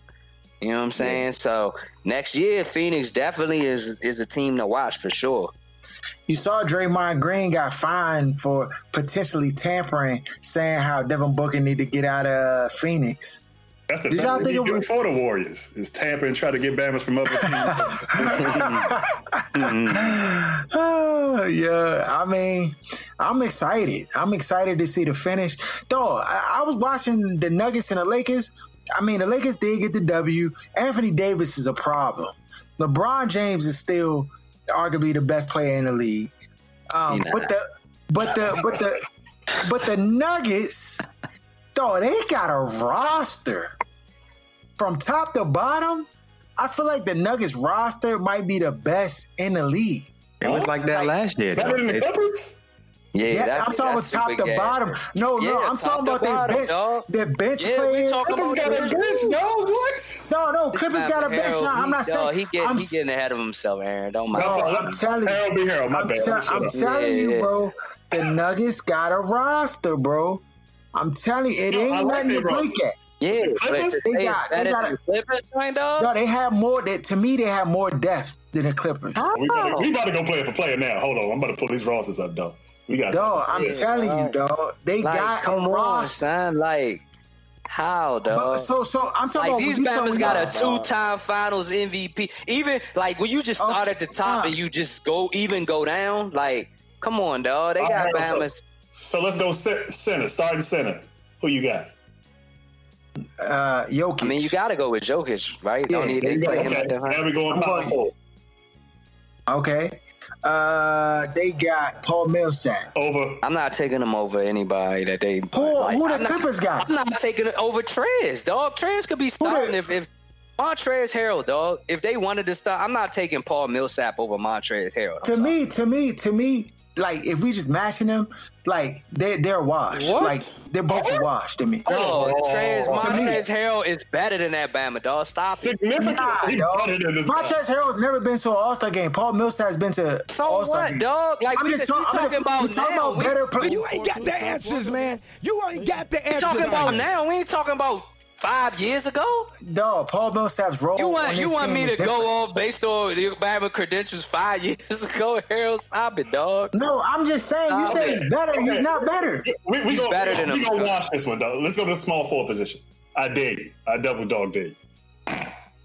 You know what I'm saying? So next year, Phoenix definitely is is a team to watch for sure. You saw Draymond Green got fined for potentially tampering, saying how Devin Booker need to get out of Phoenix. That's the Did best y'all thing think it was- for the Warriors is tamper and try to get Bama's from other teams. Oh, yeah, I mean, I'm excited. I'm excited to see the finish. Though I, I was watching the Nuggets and the Lakers. I mean, the Lakers did get the W. Anthony Davis is a problem. LeBron James is still arguably the best player in the league. Um, He not. but the but the but the but the Nuggets, though they got a roster from top to bottom. I feel like the Nuggets roster might be the best in the league. It was like that last year. Better though. than the Clippers? Yeah, Yeah, that- I'm talking about top to gas. bottom. No, no, Yeah, I'm top talking to about their bottom, bench, dog. their bench Yeah, we players. talking Clippers got a bench. no? dog. What? No, no, Clippers got a bench. Harold, Now, I'm not saying. dog, he, get, I'm, he getting ahead of himself, Aaron. Don't mind. No, No, let- I'm telling you. Harold be Harold. My I'm, bad. tell- I'm telling Yeah, you, bro. The Nuggets got a roster, bro. I'm telling you, it Yo, ain't I like nothing to their blink at. Yeah, but Clippers, to they got- it's they got than a- the Clippers, joint, dog. No, they have more. That to me, they have more depth than the Clippers. We about, to, we about to go player for player now. Hold on. I'm about to pull these rosters up, dog. We got Dog, I'm Yeah, telling you, dog. They Like, got come on, son. Like, how, But, dog? so, so I'm talking like about these when you talking Bama's got a two-time Finals MVP. Even like when you just start at the top uh. and you just go even go down. Like, come on, dog. They All got right, so- Bama's. So let's go ce- center, starting center. Who you got? uh, Jokic. I mean, you got to go with Jokic, right? Yeah, Don't need there they you go. him Okay, at the now we going I'm power going- forward. Okay. Uh, they got Paul Millsap. Over. I'm not taking them over anybody that they. Who, who the I'm not- Clippers got? I'm not taking it over Trez, dog. Trez could be starting if if Montrez Harrell, dog. If they wanted to start, I'm not taking Paul Millsap over Montrez Harrell. To me, to me, to me, like if we just matching them, like they they're washed. What? Like they're both washed to me. No, Trez, Oh, to me. Montrez Harrell is better than that Bama, dog. Stop it. Significant. Nah, he dog. better than this guy. Harrell's never been to an All Star game. Paul Millsap's been to So All Star what, game. dog? Like I'm we just just, we talk- I'm talking just- about we talking about We- better we- play- You ain't got the answers, man. You ain't got the we answers. talking about now. We ain't talking about five years ago. Dog, Paul Millsap's role. You on want you want me to different. go off based on the Bama credentials five years ago? Harold, stop it, dog. No, I'm just saying. You say it. he's better. He's not better. We, we He's gonna, better we, than we him. gonna watch this one, though. Let's go to the small forward position. I dare you. I double dog dare you.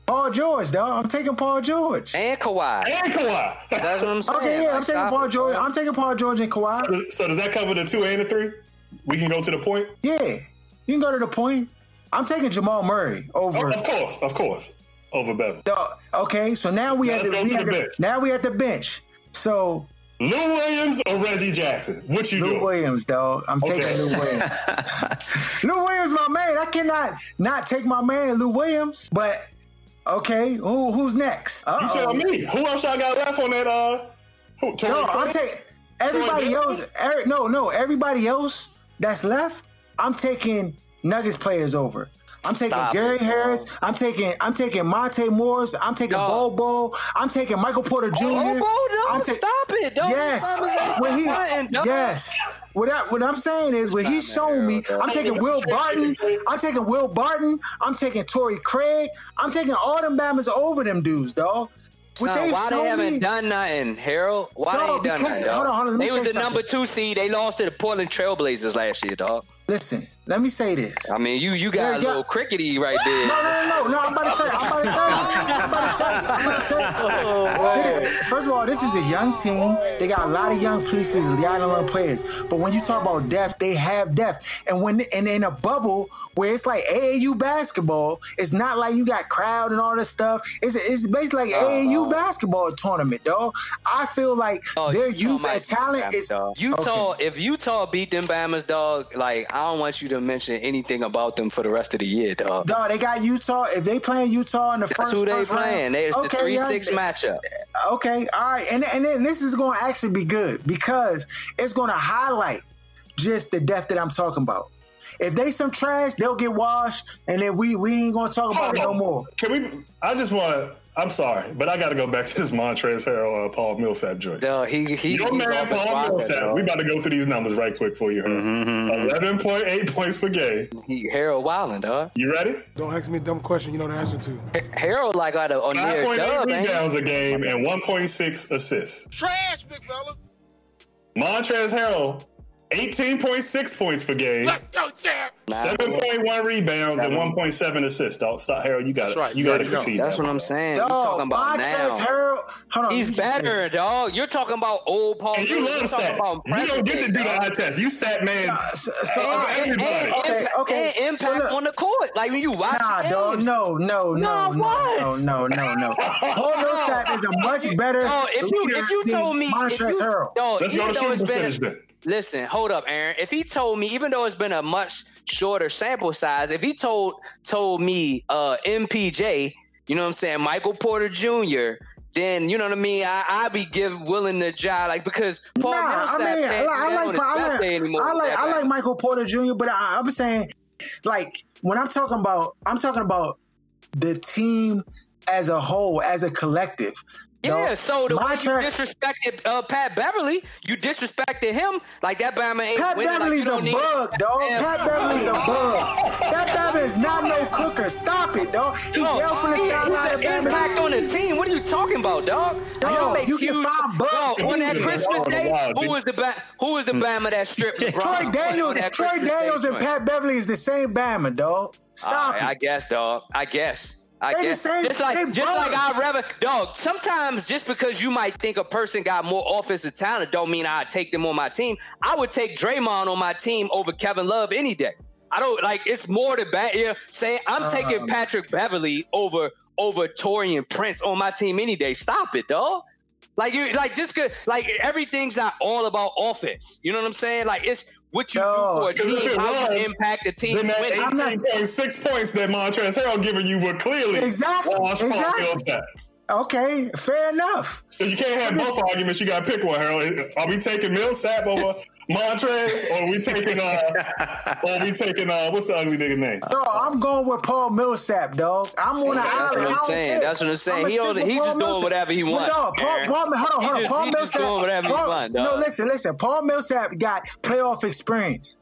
Paul George, dog. I'm taking Paul George. And Kawhi. And Kawhi. That's what I'm saying. Okay, yeah, I'm Like, taking Paul it, George. dog. I'm taking Paul George and Kawhi. so does that cover the two and the three? We can go to the point? Yeah, you can go to the point. I'm taking Jamal Murray Oh, over. of course, of course. Over Bevan. the- okay, so now we Now at the, we the the- bench. now we at the bench. So Lou Williams or Reggie Jackson? What you do? Lou doing? Williams, dog. I'm Okay. taking Lou Williams. Lou Williams, my man. I cannot not take my man Lou Williams. But okay, who who's next? You Uh-oh. tell me. Who else y'all got left on that? Uh, who? Torrey No, I'm taking everybody Troy else. er, no, no, everybody else that's left. I'm taking Nuggets players over. I'm taking Stop Gary it. Harris. I'm taking I'm taking Monte Morris. I'm taking Dog. Bobo. I'm taking Michael Porter Jr. Oh, bro, I'm no, ta- stop it, dog. Yes, when he yes. What I, what I'm saying is when he's shown me, I'm taking Will Barton. I'm taking Will Barton. I'm taking Torrey Craig. I'm taking all them Bama's over them dudes, dog. What they've why they haven't me- done nothing, Harold? Why Dog, they ain't done because- nothing, dog? hold on, hold on, they was the number two seed. They lost to the Portland Trailblazers last year, dog. Listen, let me say this. I mean, you you got There a little crickety right there. No, no, no, no, no. I'm about to tell you. I'm about to tell you. I'm about to tell you. I'm about to tell you. Oh, first of all, this is a young team. They got a lot of young pieces, a lot of young players. But when you talk about depth, they have depth. And when and in a bubble where it's like AAU basketball, it's not like you got crowd and all this stuff. It's it's basically like uh-huh. AAU basketball tournament, dog. I feel like Oh, their you youth and talent is dog. Utah. If Utah beat them Bama's, dog, like I don't want you to mention anything about them for the rest of the year, dog. Dog, they got Utah. If they playing Utah in the That's first, who they first round- playing. They, it's the three yeah, six matchup. Okay, all right, and and then this is going to actually be good because it's going to highlight just the depth that I'm talking about. If they some trash, they'll get washed, and then we we ain't going to talk about it no more. Can we? I just want to. I'm sorry, but I got to go back to this Montrezl Harrell, uh, Paul Millsap joint. No, he he. Your he's man Paul rocker, Millsap. dog. We about to go through these numbers right quick for you. Mm-hmm, Eleven point eight points per game. He Harold Wilding, dog. You ready? Don't ask me a dumb question you know the answer to. Harold like got a, a Five near point eight dub, ain't he? rebounds a game and one point six assists. Trash, big fella. Montrezl Harrell, eighteen point six points per game. Let's go, champ. Seven point one rebounds and one point seven assists. Don't stop, Harold. You got it. right. You You got to already concede. That's that. what I'm saying. Dog, you talking about Montrezl now. Harrell. Hold on. He's you just said- better, dog. You're talking about old Paul. And you love You're stats. You don't get to do the dog. eye test. You stat man. So, so, And, and, and. Okay, impact, okay. and So look- on the court. Like when you watch Nah, the dog. No, no, no, No, no, what? no, no, no, no. Paul Millsap is a much better. No, if you if you told me, Montrezl you, Harrell. Let's go to shooting percentage then. listen, hold up, Aaron. If he told me, even though it's been a much shorter sample size, if he told told me uh MPJ, you know what I'm saying, Michael Porter Jr., then you know what I mean. I I be give willing to job like because Paul nah, Millsap I mean, I can't like, I on like, I like, anymore. I like, I like. Michael Porter Jr. But I, I'm saying, like, when I'm talking about, I'm talking about the team as a whole, as a collective. Yeah, dog. so the way you disrespected uh, Pat Beverley, you disrespected him like that Bama ain't Pat winning. Beverley's like, a need- bug, dog. Damn. Pat Beverley's a bug. Pat Beverley is not no cooker. Stop it, dog. He No, yelled from the he- he's sideline. an of impact on the team. What are you talking about, dog? Dog, Y'all make you can huge- find bugs Dog, on that. Christmas day, who was the ba- who was the Bama that stripped LeBron? Troy Daniels, Troy Christmas Daniels, day and? Pat Beverley is the same Bama, dog. Stop All right, it. I guess, dog. I guess. I They the guess. same- just like, just like. I'd rather, dog. Sometimes just because you might think a person got more offensive talent, don't mean I'd take them on my team. I would take Draymond on my team over Kevin Love any day. I don't like. It's more to bad. Yeah, say I'm taking Um, Patrick Beverley over over Taurean Prince on my team any day. Stop it, dog. Like you, like just good. Like everything's not all about offense. You know what I'm saying? Like it's what you No, do for a team, it how was, you impact the team. Then that winning. I'm not- 18.6 points that Montrezl Harrell giving you were clearly Exactly, exactly. Millsap. Okay, fair enough. So you can't have both arguments. You got to pick one, Harold. Are we taking Millsap over Montrez, or are we taking uh, or are we taking uh, what's the ugly nigga name? Dog, I'm going with Paul Millsap, dog. I'm on the That's island. what I'm I don't saying. care. That's what I'm saying. I'ma He stick only- he Paul just doing whatever he But want, Dog, Paul, Aaron. Paul, hold on, hold on. just- Paul he just Millsap. doing whatever he Paul- want, no, listen, listen. Paul Millsap got playoff experience.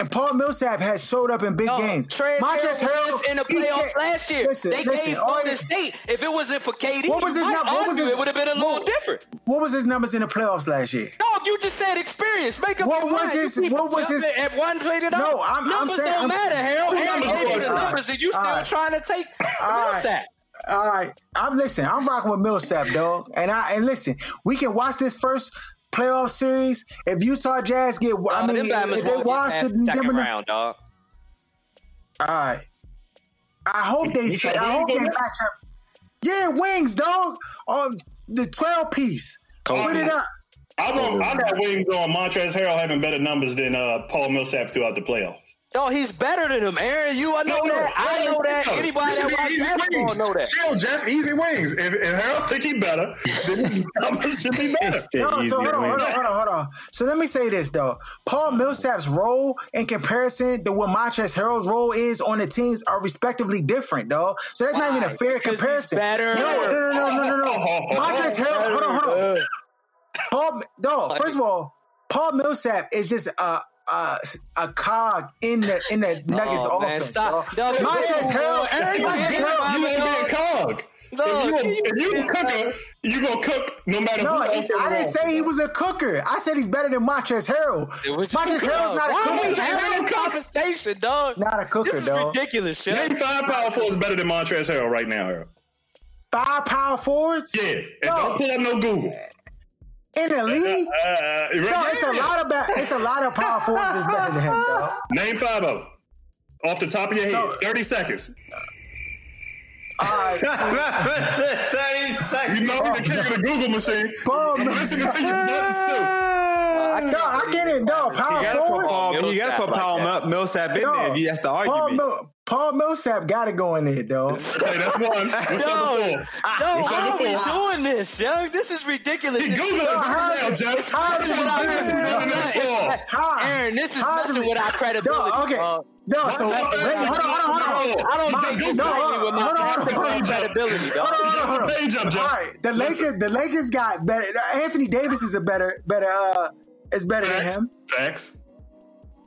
And Paul Millsap has showed up in big No, games. Trez Montrezl Harrell in the playoffs last year. Listen, they listen, gave all Golden you- State. If it wasn't for KD, What was his might num- what was his- it would have been a little what- different. What was his numbers in the playoffs last year? Dog, you just said experience. Make up What was. His- what was his- At one to No, I'm- I'm numbers saying- don't I'm matter, Harold. Harold numbers gave you the numbers, and you still right. trying to take Millsap. All right, I'm listen. I'm rocking with Millsap, dog. And I and listen, we can watch this first playoff series. If Utah Jazz get, I mean, them if they won't get watch the, the second them- round, dog. All right. I hope they. You got I hope they wings on match up. Yeah, wings, dog. On the twelve piece. Put it up. I want, I got wings on Montrezl Harrell having better numbers than uh, Paul Millsap throughout the playoffs. No, he's better than him, Aaron. You, I know that. I know that. Anybody that watch basketball know that. Chill, Jeff. Easy wings. If, if Harold think he better, then his should be better. No, so hold on, hold on, hold on, hold on. So let me say this though. Paul Millsap's role in comparison to what Montrezl Harrell's role is on the teams are respectively different, dog. So that's not even a fair Because comparison. better. No, no, no, no, no, no, no. Montrezl Harrell, hold on, hold on. Paul, dog. First of all, Paul Millsap is just a. A, a cog in the in the oh, Nuggets Oh, man, offense. stop. dog. Dog, Montrezl Harrell, you Montrezl can't Harrell- You want be a cog. No, if you, you- if you cooker, you gonna cook no matter No, who else it's, in the I didn't say he was a cooker. I said he's better than Montrezl Harrell. Montrezl Harrell's not a Why are we cooker. having a conversation, dog? Not a cooker, This is dog. ridiculous, shit. Name five power forwards better than Montrezl Harrell right now, Harold. Five power forwards. Yeah, and No. don't pull up no Google. In the league. Uh, uh, No, it's a lot of ba- it's a lot of power forwards that's better than him, dog. Name five of them. Off the top of your head, So- 30 seconds. All right, 30 seconds. You know you're the king of the Google machine. Paul I'm listening to your buttons too. I no, I get it, dog. Power You gotta put forwards. You gotta put Paul like. Millsap in No, there if you that's the Paul, argument. Mill- Paul Millsap got to go in there, though. Hey, that's one. What's Yo, number yo, four? how What's are we doing this, yo? This is ridiculous. He This- Googled it right now, Jeff. How This is is it- what this is how- on the next floor. How- Aaron, this is how is messing it- with our credibility. No, okay. dog. No, so That's- wait, that's- hold on, hold on, hold on. I don't My- take this no, lightly with my hold on, hold on, basketball hold on. credibility, dog. Hold on, hold on, hold on. Page up, Jeff. All right, the Lakers, the Lakers got better. Anthony Davis is a better, better, uh, is better than Facts. him. Facts.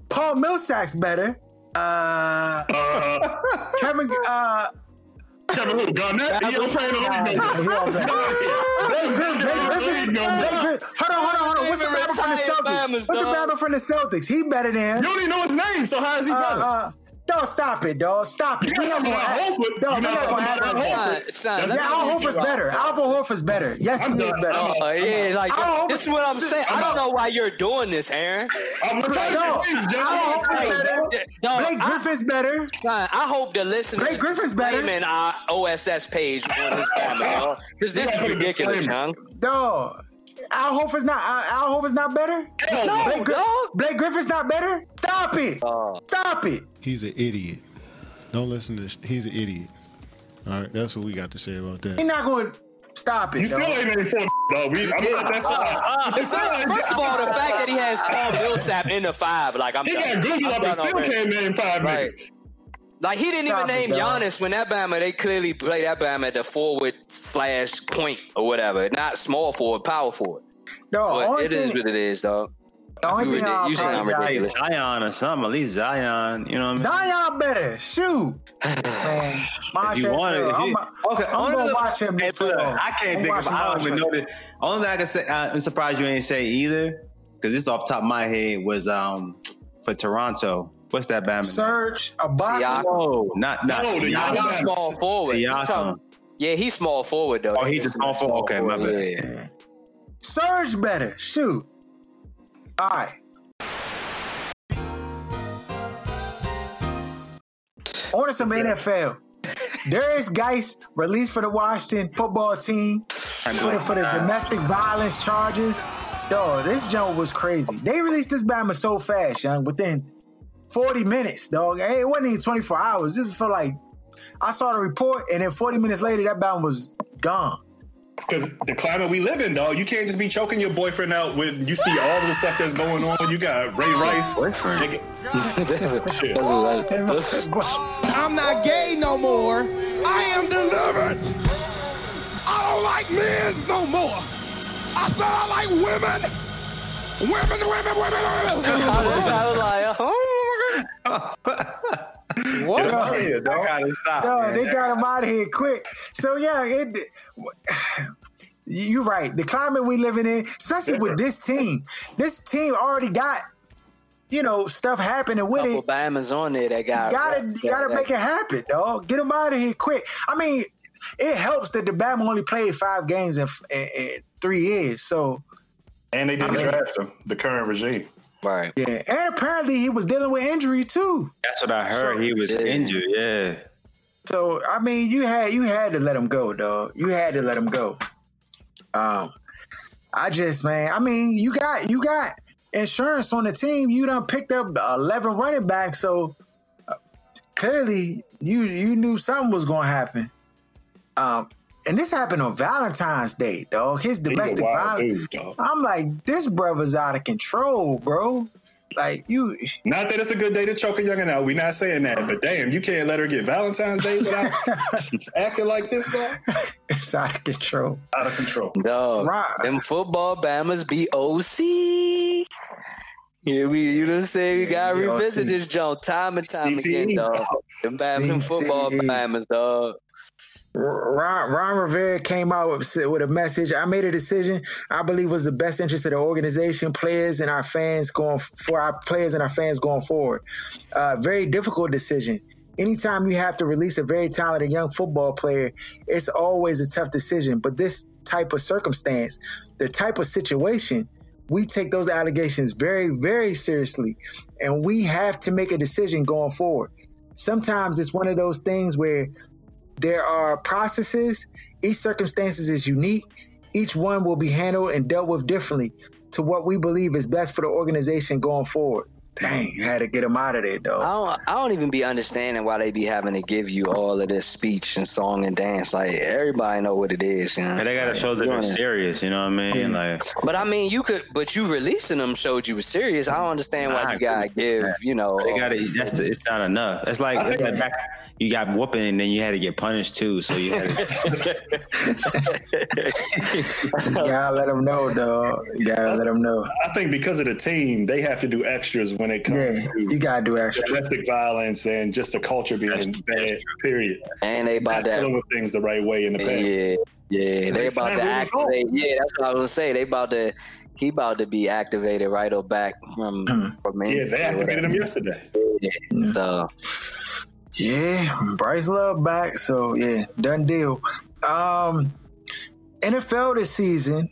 Paul Millsap's better. Uh, Uh, Kevin, uh, Kevin who? Garnett? He don't play the league no more. don't play. Blake Griffin, Griffin, No more. Hold on, hold on, hold on. What's the Favorite from the Celtics? What's the dog. From the Celtics? He better than him. You don't even know his name, so how is he Uh, better? Uh, dog, stop it, dog. Stop it. You're We not not talking gonna Horford. Dog, You're we not not talking gonna about Horford. Son, son, Yeah, Al read Horford's better. Alvin Horford's better. Yes, I'm he is done. better. I'm Oh yeah, like I don't- this is what I'm saying. I don't know why you're doing this, Aaron. I'm trying to get these, Al Horford's better. Dog, Blake Griffin's better. Son, I hope the listeners Blake Griffin's better. claiming our OSS page on this camera, because this is gotta put a ridiculous, disclaimer. young. Dog. Al Horford's not. Uh, Al Horford's not better. No, Blake, Gri- dog. Blake Griffin's not better. Stop it. Stop it. He's an idiot. Don't listen to this. He's an idiot. All right, that's what we got to say about that. He's not going to stop it. You still ain't named four, dog. We, I'm not that Uh, side. it's first of all, the fact that he has Paul Millsap in the five, like I'm He done. got Google I'm up and still already. can't name five Right. niggas. Like he didn't Stop even name dog. Giannis when that Bama. They clearly play that Bama at the forward slash point or whatever, not small forward, power forward. No, But only it is thing- what it is, dog. the only You thing ridic- I'll you sound ridiculous. Zion or something. At least Zion. You know what I mean? Zion better. Shoot. Man, my If you want it, if I'm, okay, I'm only gonna the- watch him. Hey, this look. I can't I'm think of. I don't even Marshall. know the only thing I can say. I'm surprised you ain't say either because this off the top of my head was um for Toronto. What's that band? Serge Ibaka. Siakam. Oh, no, not not. No, the Siakam. young small forward. You Siakam. Yeah, he's small forward though. Oh, he's a small forward. Okay, my bad. Yeah. Serge better. Shoot. All right. On to some NFL. Derrius Guice released for the Washington football team for the, for the domestic violence charges. Dog, this joke was crazy. They released this Bama so fast, young, within 40 minutes, dog. Hey, it wasn't even 24 hours. This was for like, I saw the report, and then 40 minutes later, that Bama was gone. Because the climate we live in, dog, you can't just be choking your boyfriend out when you see all of the stuff that's going on. You got Ray Rice. Boyfriend? Nigga, That's a- Shit. that's a- I'm not gay no more. I am delivered. I don't like men no more. I said I like women. Women, women, women, women. I was like, oh. What? I gotta stop. Yo, man. they got him out of here quick. So yeah, it. You're right. The climate we living in, especially with this team, this team already got, you know, stuff happening with couple it. Bama's on there that got Gotta, you gotta make it happen, dog. Get them out of here quick. I mean, it helps that the Bama only played five games in, in, in three years. So and they didn't draft him, the current regime. Right. yeah, and apparently he was dealing with injury too. That's what I heard. he was Yeah. injured. Yeah. So I mean, you had you had to let him go, dog. You had to let him go. Um, I just man, I mean, you got you got insurance on the team. You done picked up eleven running backs, so uh, clearly you you knew something was going to happen. Um, and this happened on Valentine's Day, dog. His domestic violence. dude, dog. I'm like, this brother's out of control, bro. Like you, Not that it's a good day to choke a youngin' out. we not saying that, but damn, you can't let her get Valentine's Day without acting like this, dog. it's out of control. Out of control. Dog, Right. them football Bama's be OC. Yeah, we you know what I'm saying? We gotta revisit this joint time and time CTE, again, dog. Them Bama, them football Bama's, dog. Ron, Ron Rivera came out with, a message. I made a decision I believe was the best interest of the organization, players, and our fans going for our players and our fans going forward. Uh, very difficult decision. Anytime you have to release a very talented young football player, it's always a tough decision. But this type of circumstance, the type of situation, we take those allegations very, very seriously, and we have to make a decision going forward. Sometimes it's one of those things where there are processes. Each circumstances is unique. Each one will be handled and dealt with differently to what we believe is best for the organization going forward. Dang, you had to get him out of there, I though. don't, I don't even be understanding why they be having to give you all of this speech and song and dance. Like everybody know what it is, you know. And they gotta show that they're serious. You know what I mean? Like, But I mean, you could, but you releasing them showed you were serious. I don't understand why I you gotta agree. give, you know. they gotta. That's the, it's not enough. It's like, it's like back, you got whooping and then you had to get punished too. So you had to. You gotta let them know, dog. You gotta let them know. I think because of the team, they have to do extras when it comes Yeah, to you gotta do extra. domestic violence and just the culture being bad. Period. and they about dealing that. with things the right way in the past. Yeah, yeah. They They about to Rudy activate. Yeah, that's what I was gonna say. They about to. He about to be activated right or back from Hmm. from Yeah, they activated him yesterday. whatever. So, Yeah, Bryce Love back, so yeah, done deal. Um, NFL this season,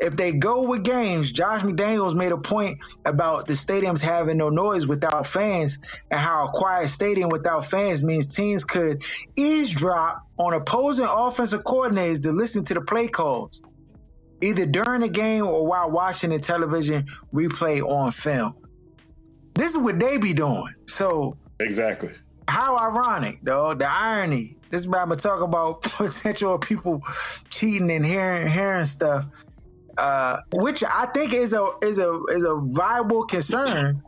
if they go with games, Josh McDaniels made a point about the stadiums having no noise without fans, and how a quiet stadium without fans means teams could eavesdrop on opposing offensive coordinators to listen to the play calls, either during the game or while watching the television replay on film. This is what they be doing. So Exactly. how ironic, though. The irony. This is about to talk about potential people cheating and hearing hearing stuff, uh, which I think is a is a is a viable concern.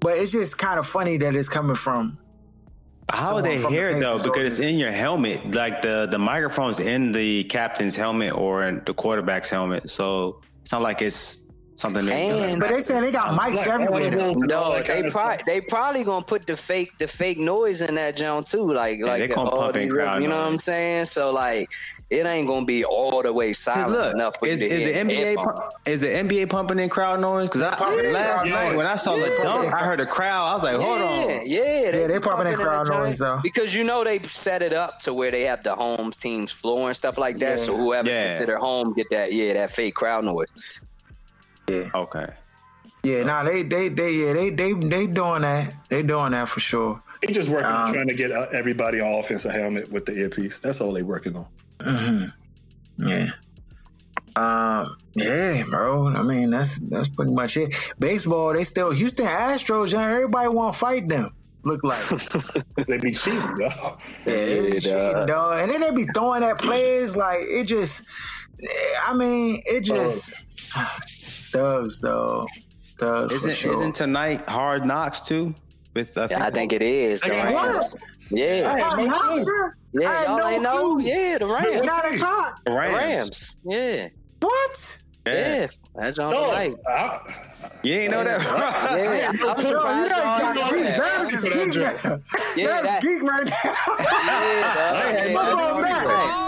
But it's just kind of funny that it's coming from. How would they hear the it though? Because it's in your helmet. Like the the microphone's in the captain's helmet or in the quarterback's helmet. So it's not like it's something that And- But they saying they got mics Like, everywhere. though. No, they probably they probably gonna put the fake the fake noise in that joint too, like they like gonna all pump in these, crowd you know what I'm saying? So like, it ain't gonna be all the way silent Look, enough for is, you to is the hear NBA headphones. pu- is the NBA pumping in crowd noise? Because I pumping last in night noise. when I saw the Yeah. dunk, I heard a crowd. I was like, hold yeah, on. Yeah, Yeah, they pumping in in crowd the joint noise, though. Because you know they set it up to where they have the home team's floor and stuff like that. Yeah. So whoever's Yeah. considered home get that yeah that fake crowd noise. Yeah. Okay. Yeah, nah, they they they yeah they they they doing that. They doing that for sure. They just working on Um, trying to get uh, everybody on offense a helmet with the earpiece. That's all they working on. Yeah. Um. Yeah, bro. I mean, that's that's pretty much it. Baseball, they still Houston Astros. Yeah, everybody want to fight them. Look like They be cheating, though. yeah, they be Yeah, cheating, dog. dog. And then they be throwing at players like it just. I mean, it just thugs, though. Thugs Isn't sure. isn't tonight hard knocks too? With I think, I think it is. The Hey, Yeah, Hey, no, sir. I yeah. had Y'all ain't know. clue. Yeah, the Rams. Nine o'clock. the The Rams. Rams. Yeah, What? yeah. That's on Dog, tonight. I- You ain't know that. Yeah, I'm Yo, you surprised know, got geek. that. That's just Yeah, geek that now. Yeah, That's that- geek right now. Yeah. Hey, Yeah, I'm that's going on back. tonight.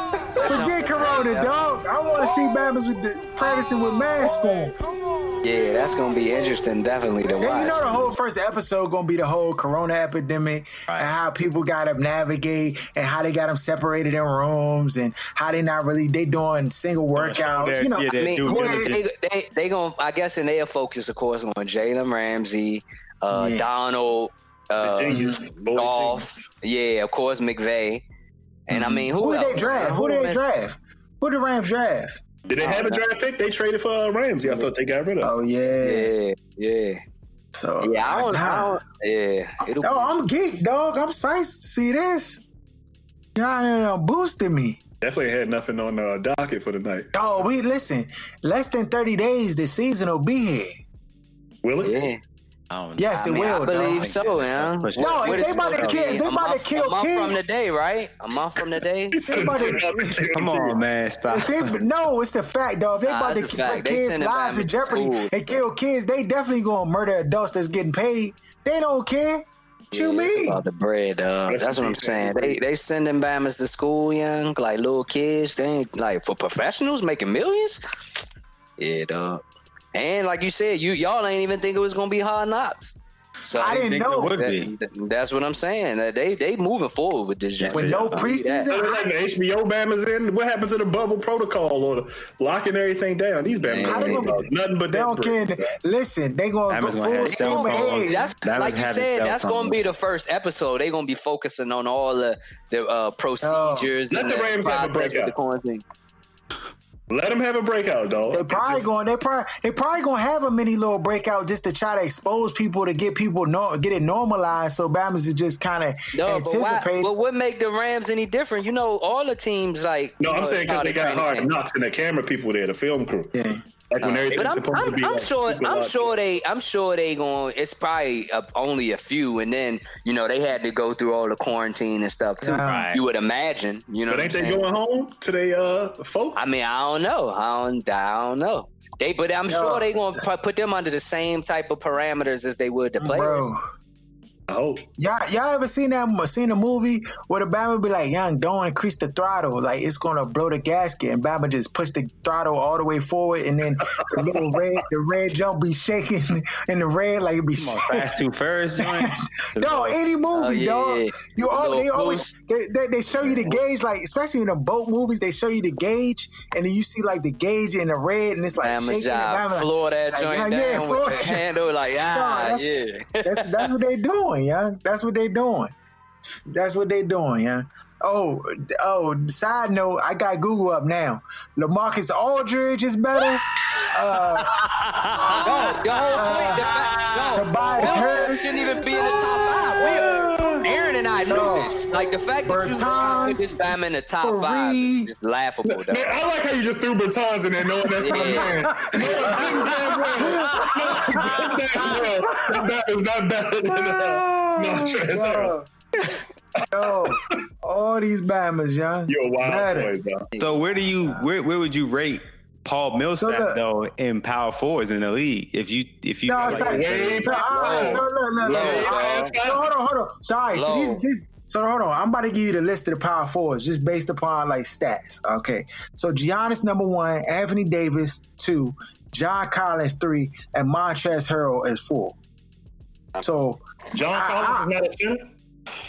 Forget Corona, dog. I want to see Babas with the practicing with mask on. Yeah, that's gonna be interesting. Definitely to And you know the whole first episode gonna be the whole Corona epidemic and how people got to navigate and how they got them separated in rooms and how they not really they doing single workouts. You know, Yeah, I mean, due who- diligence. they, they, they gonna, I guess, in their focus, of course, on Jalen Ramsey, uh, Yeah. Donald, uh, genius. Dolph, yeah, of course, McVay, and I mean, who, who did they draft? Who did they man? draft? Who did the Rams draft? Did they have a draft pick? They traded for uh, Ramsey. I thought they got rid of. Oh yeah. Yeah, yeah, So yeah. I don't, I nah. don't yeah. It'll, Oh, I'm geek, dog. I'm psyched to see this. Y'all done boosted me. Definitely had nothing on the docket for the night. Oh, we listen. Less than 30 days, the season will be here. Will it? yeah. I don't Yes, I it mean, will. I believe so, man. Push. No, What if they it about to kill, be? they about to month, kill a month from kids. today, right? A month from today. They about to- Come on, man, stop. If they, no, it's a fact, though. If they Nah, about to it's a put kids' lives in jeopardy school. and kill kids, they definitely gonna murder adults that's getting paid. They don't care. What you mean? About the bread, dog. That's That's, what what I'm saying. say. They they sending Bammers to school, young, like little kids. They ain't like for professionals making millions. Yeah, dog. And like you said, you y'all ain't even think it was gonna be hard knocks. So I didn't think know. it would be. that- that's what I'm saying. That they they moving forward with this. With no I'll tell you that. preseason? So like the HBO Bama's in. What happened to the bubble protocol or the locking everything down? These Bama's How they ain't gonna- nothing but They that don't bread. care. Listen, they gonna go Bama's gonna have full cell steam ahead. That's That like you said. cell That's going to be the first episode. They're going to be focusing on all the the uh, procedures. Let the Rams have a process with breakout. the quarantine. Let them have a breakout, dog. They probably Just- going. They probably they probably gonna have a mini little breakout just to try to expose people to get people no, get it normalized. So Bama's is just kind of No, but why? anticipate. But what make the Rams any different? You know, all the teams like. No, I'm know, saying because they got hard training camp. knocks and the camera people there, the film crew. Yeah. Like when everything's But I'm, to I'm, be I'm like sure super I'm sure in. they I'm sure they going it's probably uh, only a few and then you know they had to go through all the quarantine and stuff too. Right. You would imagine, you know. But what ain't I'm they saying? going home to they uh folks? I mean, I don't know. I don't I don't know. They but I'm sure they going to put them under the same type of parameters as they would the players. Bro, I hope. y'all y'all ever seen that seen a movie where the Bama be like, "Young, don't increase the throttle, like it's gonna blow the gasket," and Bama just push the throttle all the way forward, and then the little red the red jump be shaking, and the red like it be Come on. Fast Two Furious joint. No, any movie, Oh, yeah, dog. yeah. You all, Little they always they, they, they show you the gauge, like especially in the boat movies, they show you the gauge, and then you see like the gauge in the red, and it's like Bama shaking. job, and Bama, like, floor that like, joint yeah, yeah, down floor with the that- handle, like ah, that's- yeah. that's that's what they doing, yeah. That's what they doing. That's what they doing, yeah. Oh, oh. Side note, I got Google up now. Lamarcus Aldridge is better. Uh, No, the whole point, the fact, no, Tobias Harris. shouldn't even be in the top Like the fact that you Bertans, put this Bama in the top five is just laughable. Though. Man, I like how you just threw Bertans in there knowing that's my man. No, damn well. No, damn well. That is not better than uh, no, Trez Yo, all these Bamas, young. You're a wild boy, bro. So where do you where where would you rate Paul Millsap look- though in power forwards in the league? If you if you No, got, so, like, way so, all right, so look, look, look. Low, all right, bro. so hold on, hold on. Sorry, so these, these, so hold on. I'm about to give you the list of the power forwards just based upon like stats. Okay, so Giannis number one, Anthony Davis two, John Collins three, and Montrezl Harrell is four. So John Collins is not a center?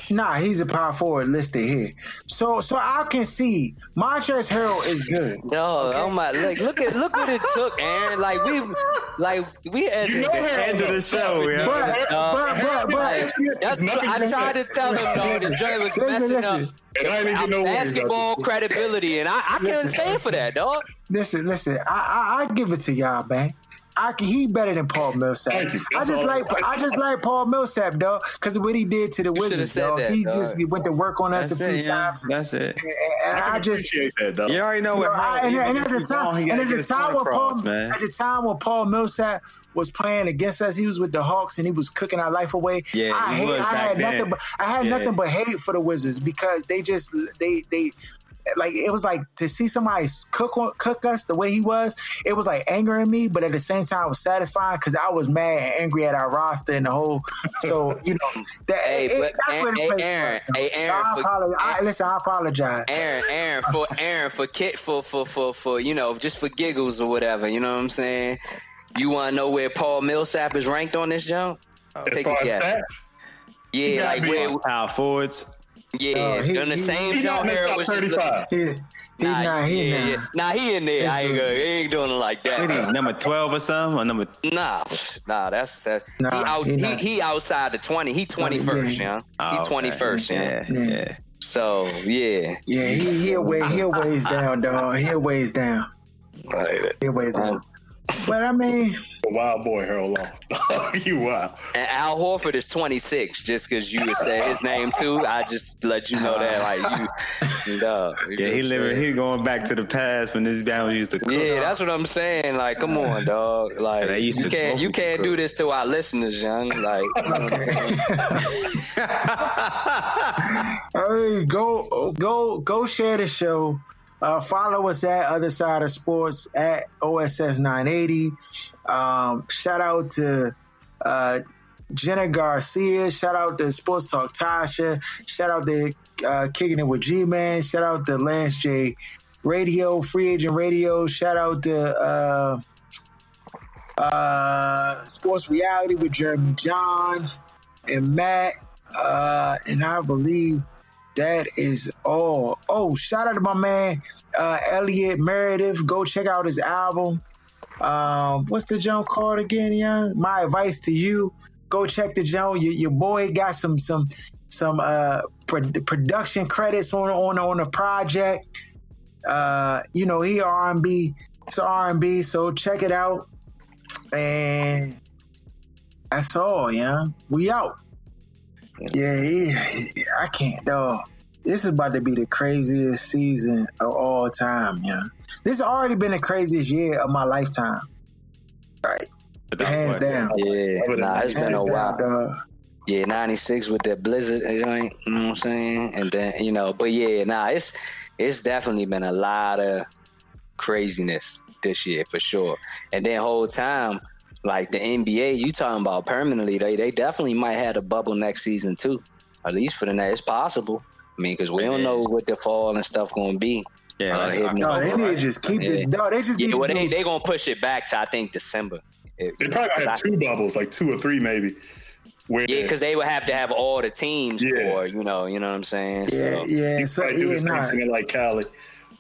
Nah, he's a power forward listed here. So so I can see Montrezl Harrell is good. No, oh my! Look, look at look what it took, Aaron. Like we, like we had You know Harrell, end of the show, yeah. But but but, but Like, that's what I tried to tell him though. The joint was Listen, messing listen. up And I didn't our get no basketball this. credibility, and I, I couldn't Listen, stand for that, dog. Listen, listen. I, I I give it to y'all, man. I can, he better than Paul Millsap. Thank you. I just all. like I just like Paul Millsap, dog, because of what he did to the should've Wizards, said dog. that, he dog. just he went to work on us that's a few it, yeah. times, and, That's it. and I, I just appreciate that, though. You already know You know, I, and, and at the time, and at the time when Paul, man. at the time when Paul Millsap was playing against us, he was with the Hawks and he was cooking our life away. Yeah, I hate, I had then. nothing but I had Yeah. nothing but hate for the Wizards because they just they they like it was like to see somebody cook cook us the way he was. It was like angering me, but at the same time, it was satisfying because I was mad and angry at our roster and the whole. So you know that Hey, it, but that's where the hey, place Aaron, hey, Aaron, I for- apologize. I, listen, I apologize. Aaron, Aaron, for Aaron, for kid, for for for for you know, just for giggles or whatever. You know what I'm saying? You want to know where Paul Millsap is ranked on this jump? As Take far a as guess. stats, Yeah, like where? Power forwards. Yeah, Oh, he- on the he- same he's not jump in the here top was 35. He, he's Nah, not. He yeah, not. yeah. Nah, he in there. I ain't, gonna, he ain't doing it like that. that. is he, number twelve or something? Or number Nah, nah, that's that's he out. he He, he outside the twenty. He twenty first, yeah. yeah. Oh, He okay. twenty first, yeah. Yeah, Yeah. yeah. So yeah, Yeah, he he'll weigh he'll ways down, dog. He'll ways down. He'll ways down. Um, But I mean, a wild boy, Harold Long. you wild. and Al Horford is twenty six. Just because you said his name too, I just let you know that like you, dog. you Yeah, he what living. He going back to the past when this band used to cook. Yeah, that's what I'm saying. Like, come on, dog. Like, they used you to can't you can't do this to our listeners, young. Like, you know what I'm hey, go go go share the show. Uh, follow us at Other Side of Sports at OSS 980. Um, shout out to uh, Jenna Garcia. Shout out to Sports Talk Tasha. Shout out to uh, Kicking It with G Man. Shout out to Lance J Radio, Free Agent Radio. Shout out to uh, uh, Sports Reality with Jeremy John and Matt. Uh, and I believe that is all. Oh, shout out to my man uh, Elliot Meredith. Go check out his album. Um, what's the jump called again, young? My advice to you: go check the jump. Your, your boy got some some some uh pro- production credits on on on the project. Uh, you know, he R and B. It's R and B. So check it out. And that's all, yeah. We out. Yeah, he, I can't, dog. This is about to be the craziest season of all time, yeah. This has already been the craziest year of my lifetime. Right. Hands down. Yeah, nah, it's been a while. dog. Yeah, ninety six with that blizzard joint, you know what I'm saying? And then, you know, but yeah, nah, it's it's definitely been a lot of craziness this year for sure. And then whole time, like the NBA, you talking about permanently, they they definitely might have a bubble next season too. At least for the next, it's possible. I mean, because we don't know what the fall and stuff going to be. Yeah, Uh, that's hitting No, they over, need to just keep Yeah. the dog. They just need Yeah, to they they gonna push it back to I think December. If- They probably gonna have two bubbles, like two or three maybe. Where Yeah, because they would have to have all the teams Yeah. for you know, you know what I'm saying. yeah, So yeah. you So might do yeah, the same nah. thing in like Cali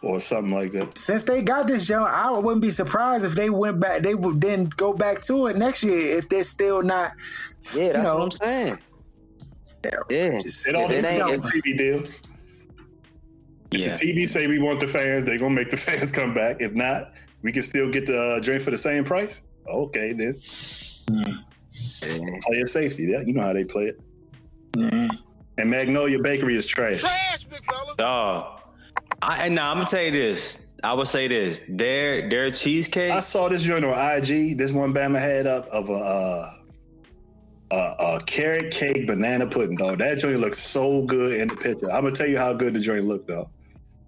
or something like that. Since they got this joint, I wouldn't be surprised if they went back. They would then go back to it next year if they're still not. yeah, you that's know, what I'm saying. Yeah, just- It all If it depends ain't- on TV deals. If Yeah. the TV say we want the fans, they gonna make the fans come back. If not, we can still get the uh, drink for the same price. Okay, then play it safety. Yeah, you know how they play it. And Magnolia Bakery is trash. Trash, big fella. Dog. I, and now I'm gonna tell you this. I would say this. Their their cheesecake. I saw this joint on IG. This one Bama had up of a uh, a, a carrot cake banana pudding, dog. That joint looks so good in the picture. I'm gonna tell you how good the joint looked, though.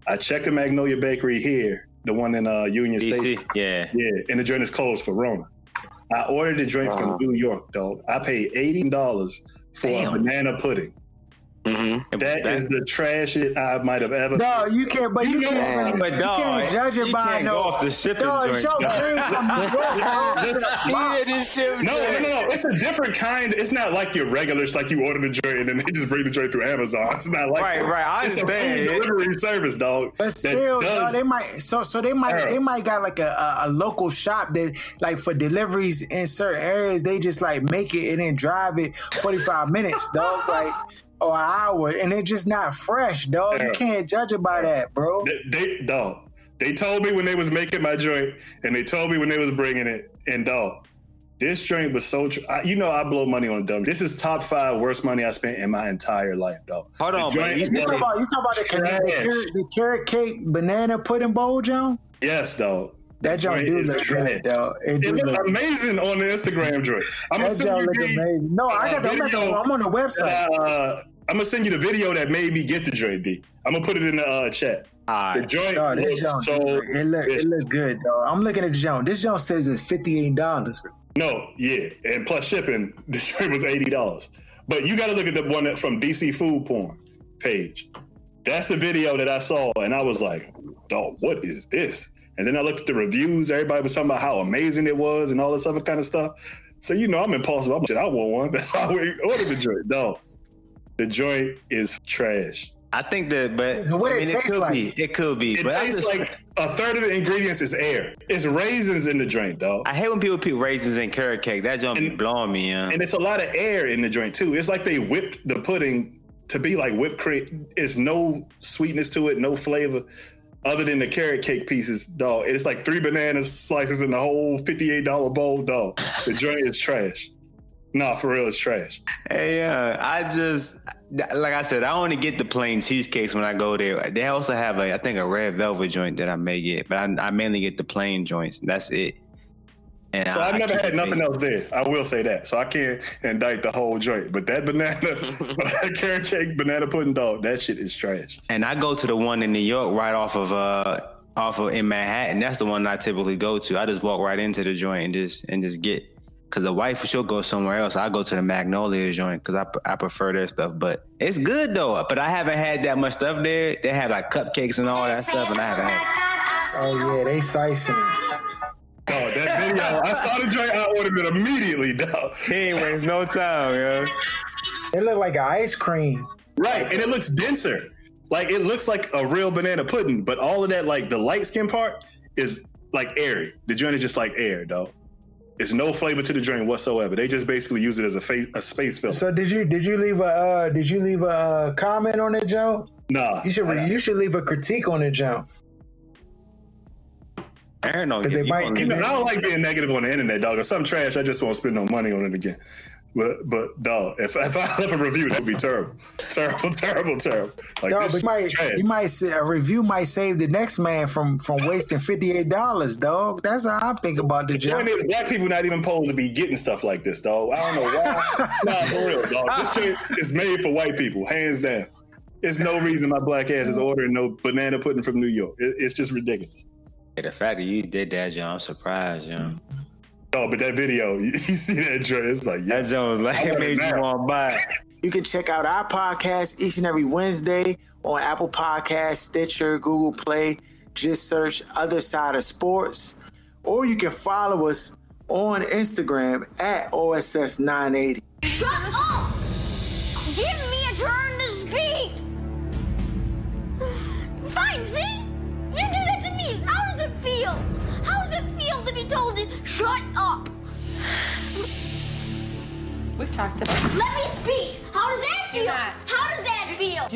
I checked the Magnolia Bakery here, the one in uh, Union Station. Yeah. Yeah, and the joint is closed for Rona. I ordered the drink from New York, though. I paid eighty dollars for Damn. a banana pudding. Mm-hmm. That is the trash shit I might have ever. No, you can't. But you, You can't. know- really- But you dog, can't judge it by no. off the shipping dog, joint, Show dog. came from New Yeah, this shit. No, no, no, no. It's a different kind. It's not like your regular, it's like you order the joint and then they just bring the joint through Amazon. It's not like Right, that. right. I it's a food delivery service, dog. But still, does- dog, they might. So, so they might. Earl. They might got like a, a, a local shop that, like, for deliveries in certain areas, they just like make it and then drive it forty five minutes, dog. Like. Or an hour, and it's just not fresh, dog. You can't judge it by that, bro. they, they dog. They told me when they was making my joint, and they told me when they was bringing it. And dog, this joint was so. Tr- I, you know, I blow money on dumb. This is top five worst money I spent in my entire life, dog. Hold The on, man. You was- talking about you talking about the, the, carrot, the carrot cake banana pudding bowl, John? Yes, dog. That joint joint do is look good, dog. It It looks look. amazing on the Instagram joint. I'm That joint you look the, amazing. No, I got. uh, I'm, video I'm on the website. Uh, I'm gonna send you the video that made me get the joint. D. I'm gonna put it in the uh, chat. All The joint Dog, this joint, so. it look it look good, dog. I'm looking at the joint. This joint says it's fifty eight dollars. No, yeah, and plus shipping, the joint was eighty dollars. But you got to look at the one that from DC Food Porn page. That's the video that I saw, and I was like, "Dog, what is this?" And then I looked at the reviews. Everybody was talking about how amazing it was and all this other kind of stuff. So you know, I'm impulsive. I'm shit. I want one. That's why we ordered the joint. No, the joint is trash. I think that, but What I it mean, it tastes could like? be. It could be. It but tastes just- like a third of the ingredients is air. It's raisins in the drink, dog. I hate when people put raisins in carrot cake. That jump be And- blowing me, yeah. and it's a lot of air in the joint too. It's like they whipped the pudding to be like whipped cream. It's no sweetness to it, no flavor other than the carrot cake pieces, dog. It's like three banana slices in the whole fifty-eight dollar bowl, dog. The joint is trash. Nah, for real, it's trash. Hey, yeah, I just like I said, I only get the plain cheesecakes when I go there. They also have a, I think, a red velvet joint that I may get, but I, I mainly get the plain joints. That's it. And So I, I've I never had nothing basic. else there. I will say that. So I can't indict the whole joint. But that banana, carrot cake, banana pudding, dog, that shit is trash. And I go to the one in New York, right off of uh off of in Manhattan. That's the one I typically go to. I just walk right into the joint and just and just get. Cause the wife she'll go somewhere else. I go to the Magnolia joint because I, I prefer their stuff. But it's good though. But I haven't had that much stuff there. They have like cupcakes and all that stuff, and I haven't had. Oh yeah, they slicing. Oh, that video. I saw the joint, I ordered it immediately, dog. He ain't waste no time, yo. It look like an ice cream. Right, and it looks denser. Like it looks like a real banana pudding, but all of that, like the light skin part, is like airy. The joint is just like air, dog. It's no flavor to the drink whatsoever. They just basically use it as a face, a space filter. So did you did you leave a uh, did you leave a uh, comment on it, Joe? nah, You should I- you should leave a critique on it, Joe. Aaron don't But give they you might- gonna You know, I don't like being negative on the internet, dog. If something trash, I just won't spend no money on it again. But but dog, if if I left a review, that'd be terrible, terrible, terrible, terrible. Like Dog, this but you might, trash. you might say a review might save the next man from from wasting fifty eight dollars, dog. That's how I'm thinking about the The job. point is, black people not even supposed to be getting stuff like this, dog. I don't know why. nah, for real, dog. This shit is made for white people, hands down. There's no reason my black ass is ordering no banana pudding from New York. It, it's just ridiculous. Hey, the fact that you did that, John, I'm surprised, John. Oh, but that video, you, you see that, Dre? It's like, yeah. That John was like, it made you want to buy. it. You can check out our podcast each and every Wednesday on Apple Podcasts, Stitcher, Google Play. Just search Other Side of Sports. Or you can follow us on Instagram at OSS980. Shut up! Give me a turn to speak! Fine, see? You do that How does it feel? How does it feel to be told to shut up? We've talked about Let me speak. How does that feel? How does that feel?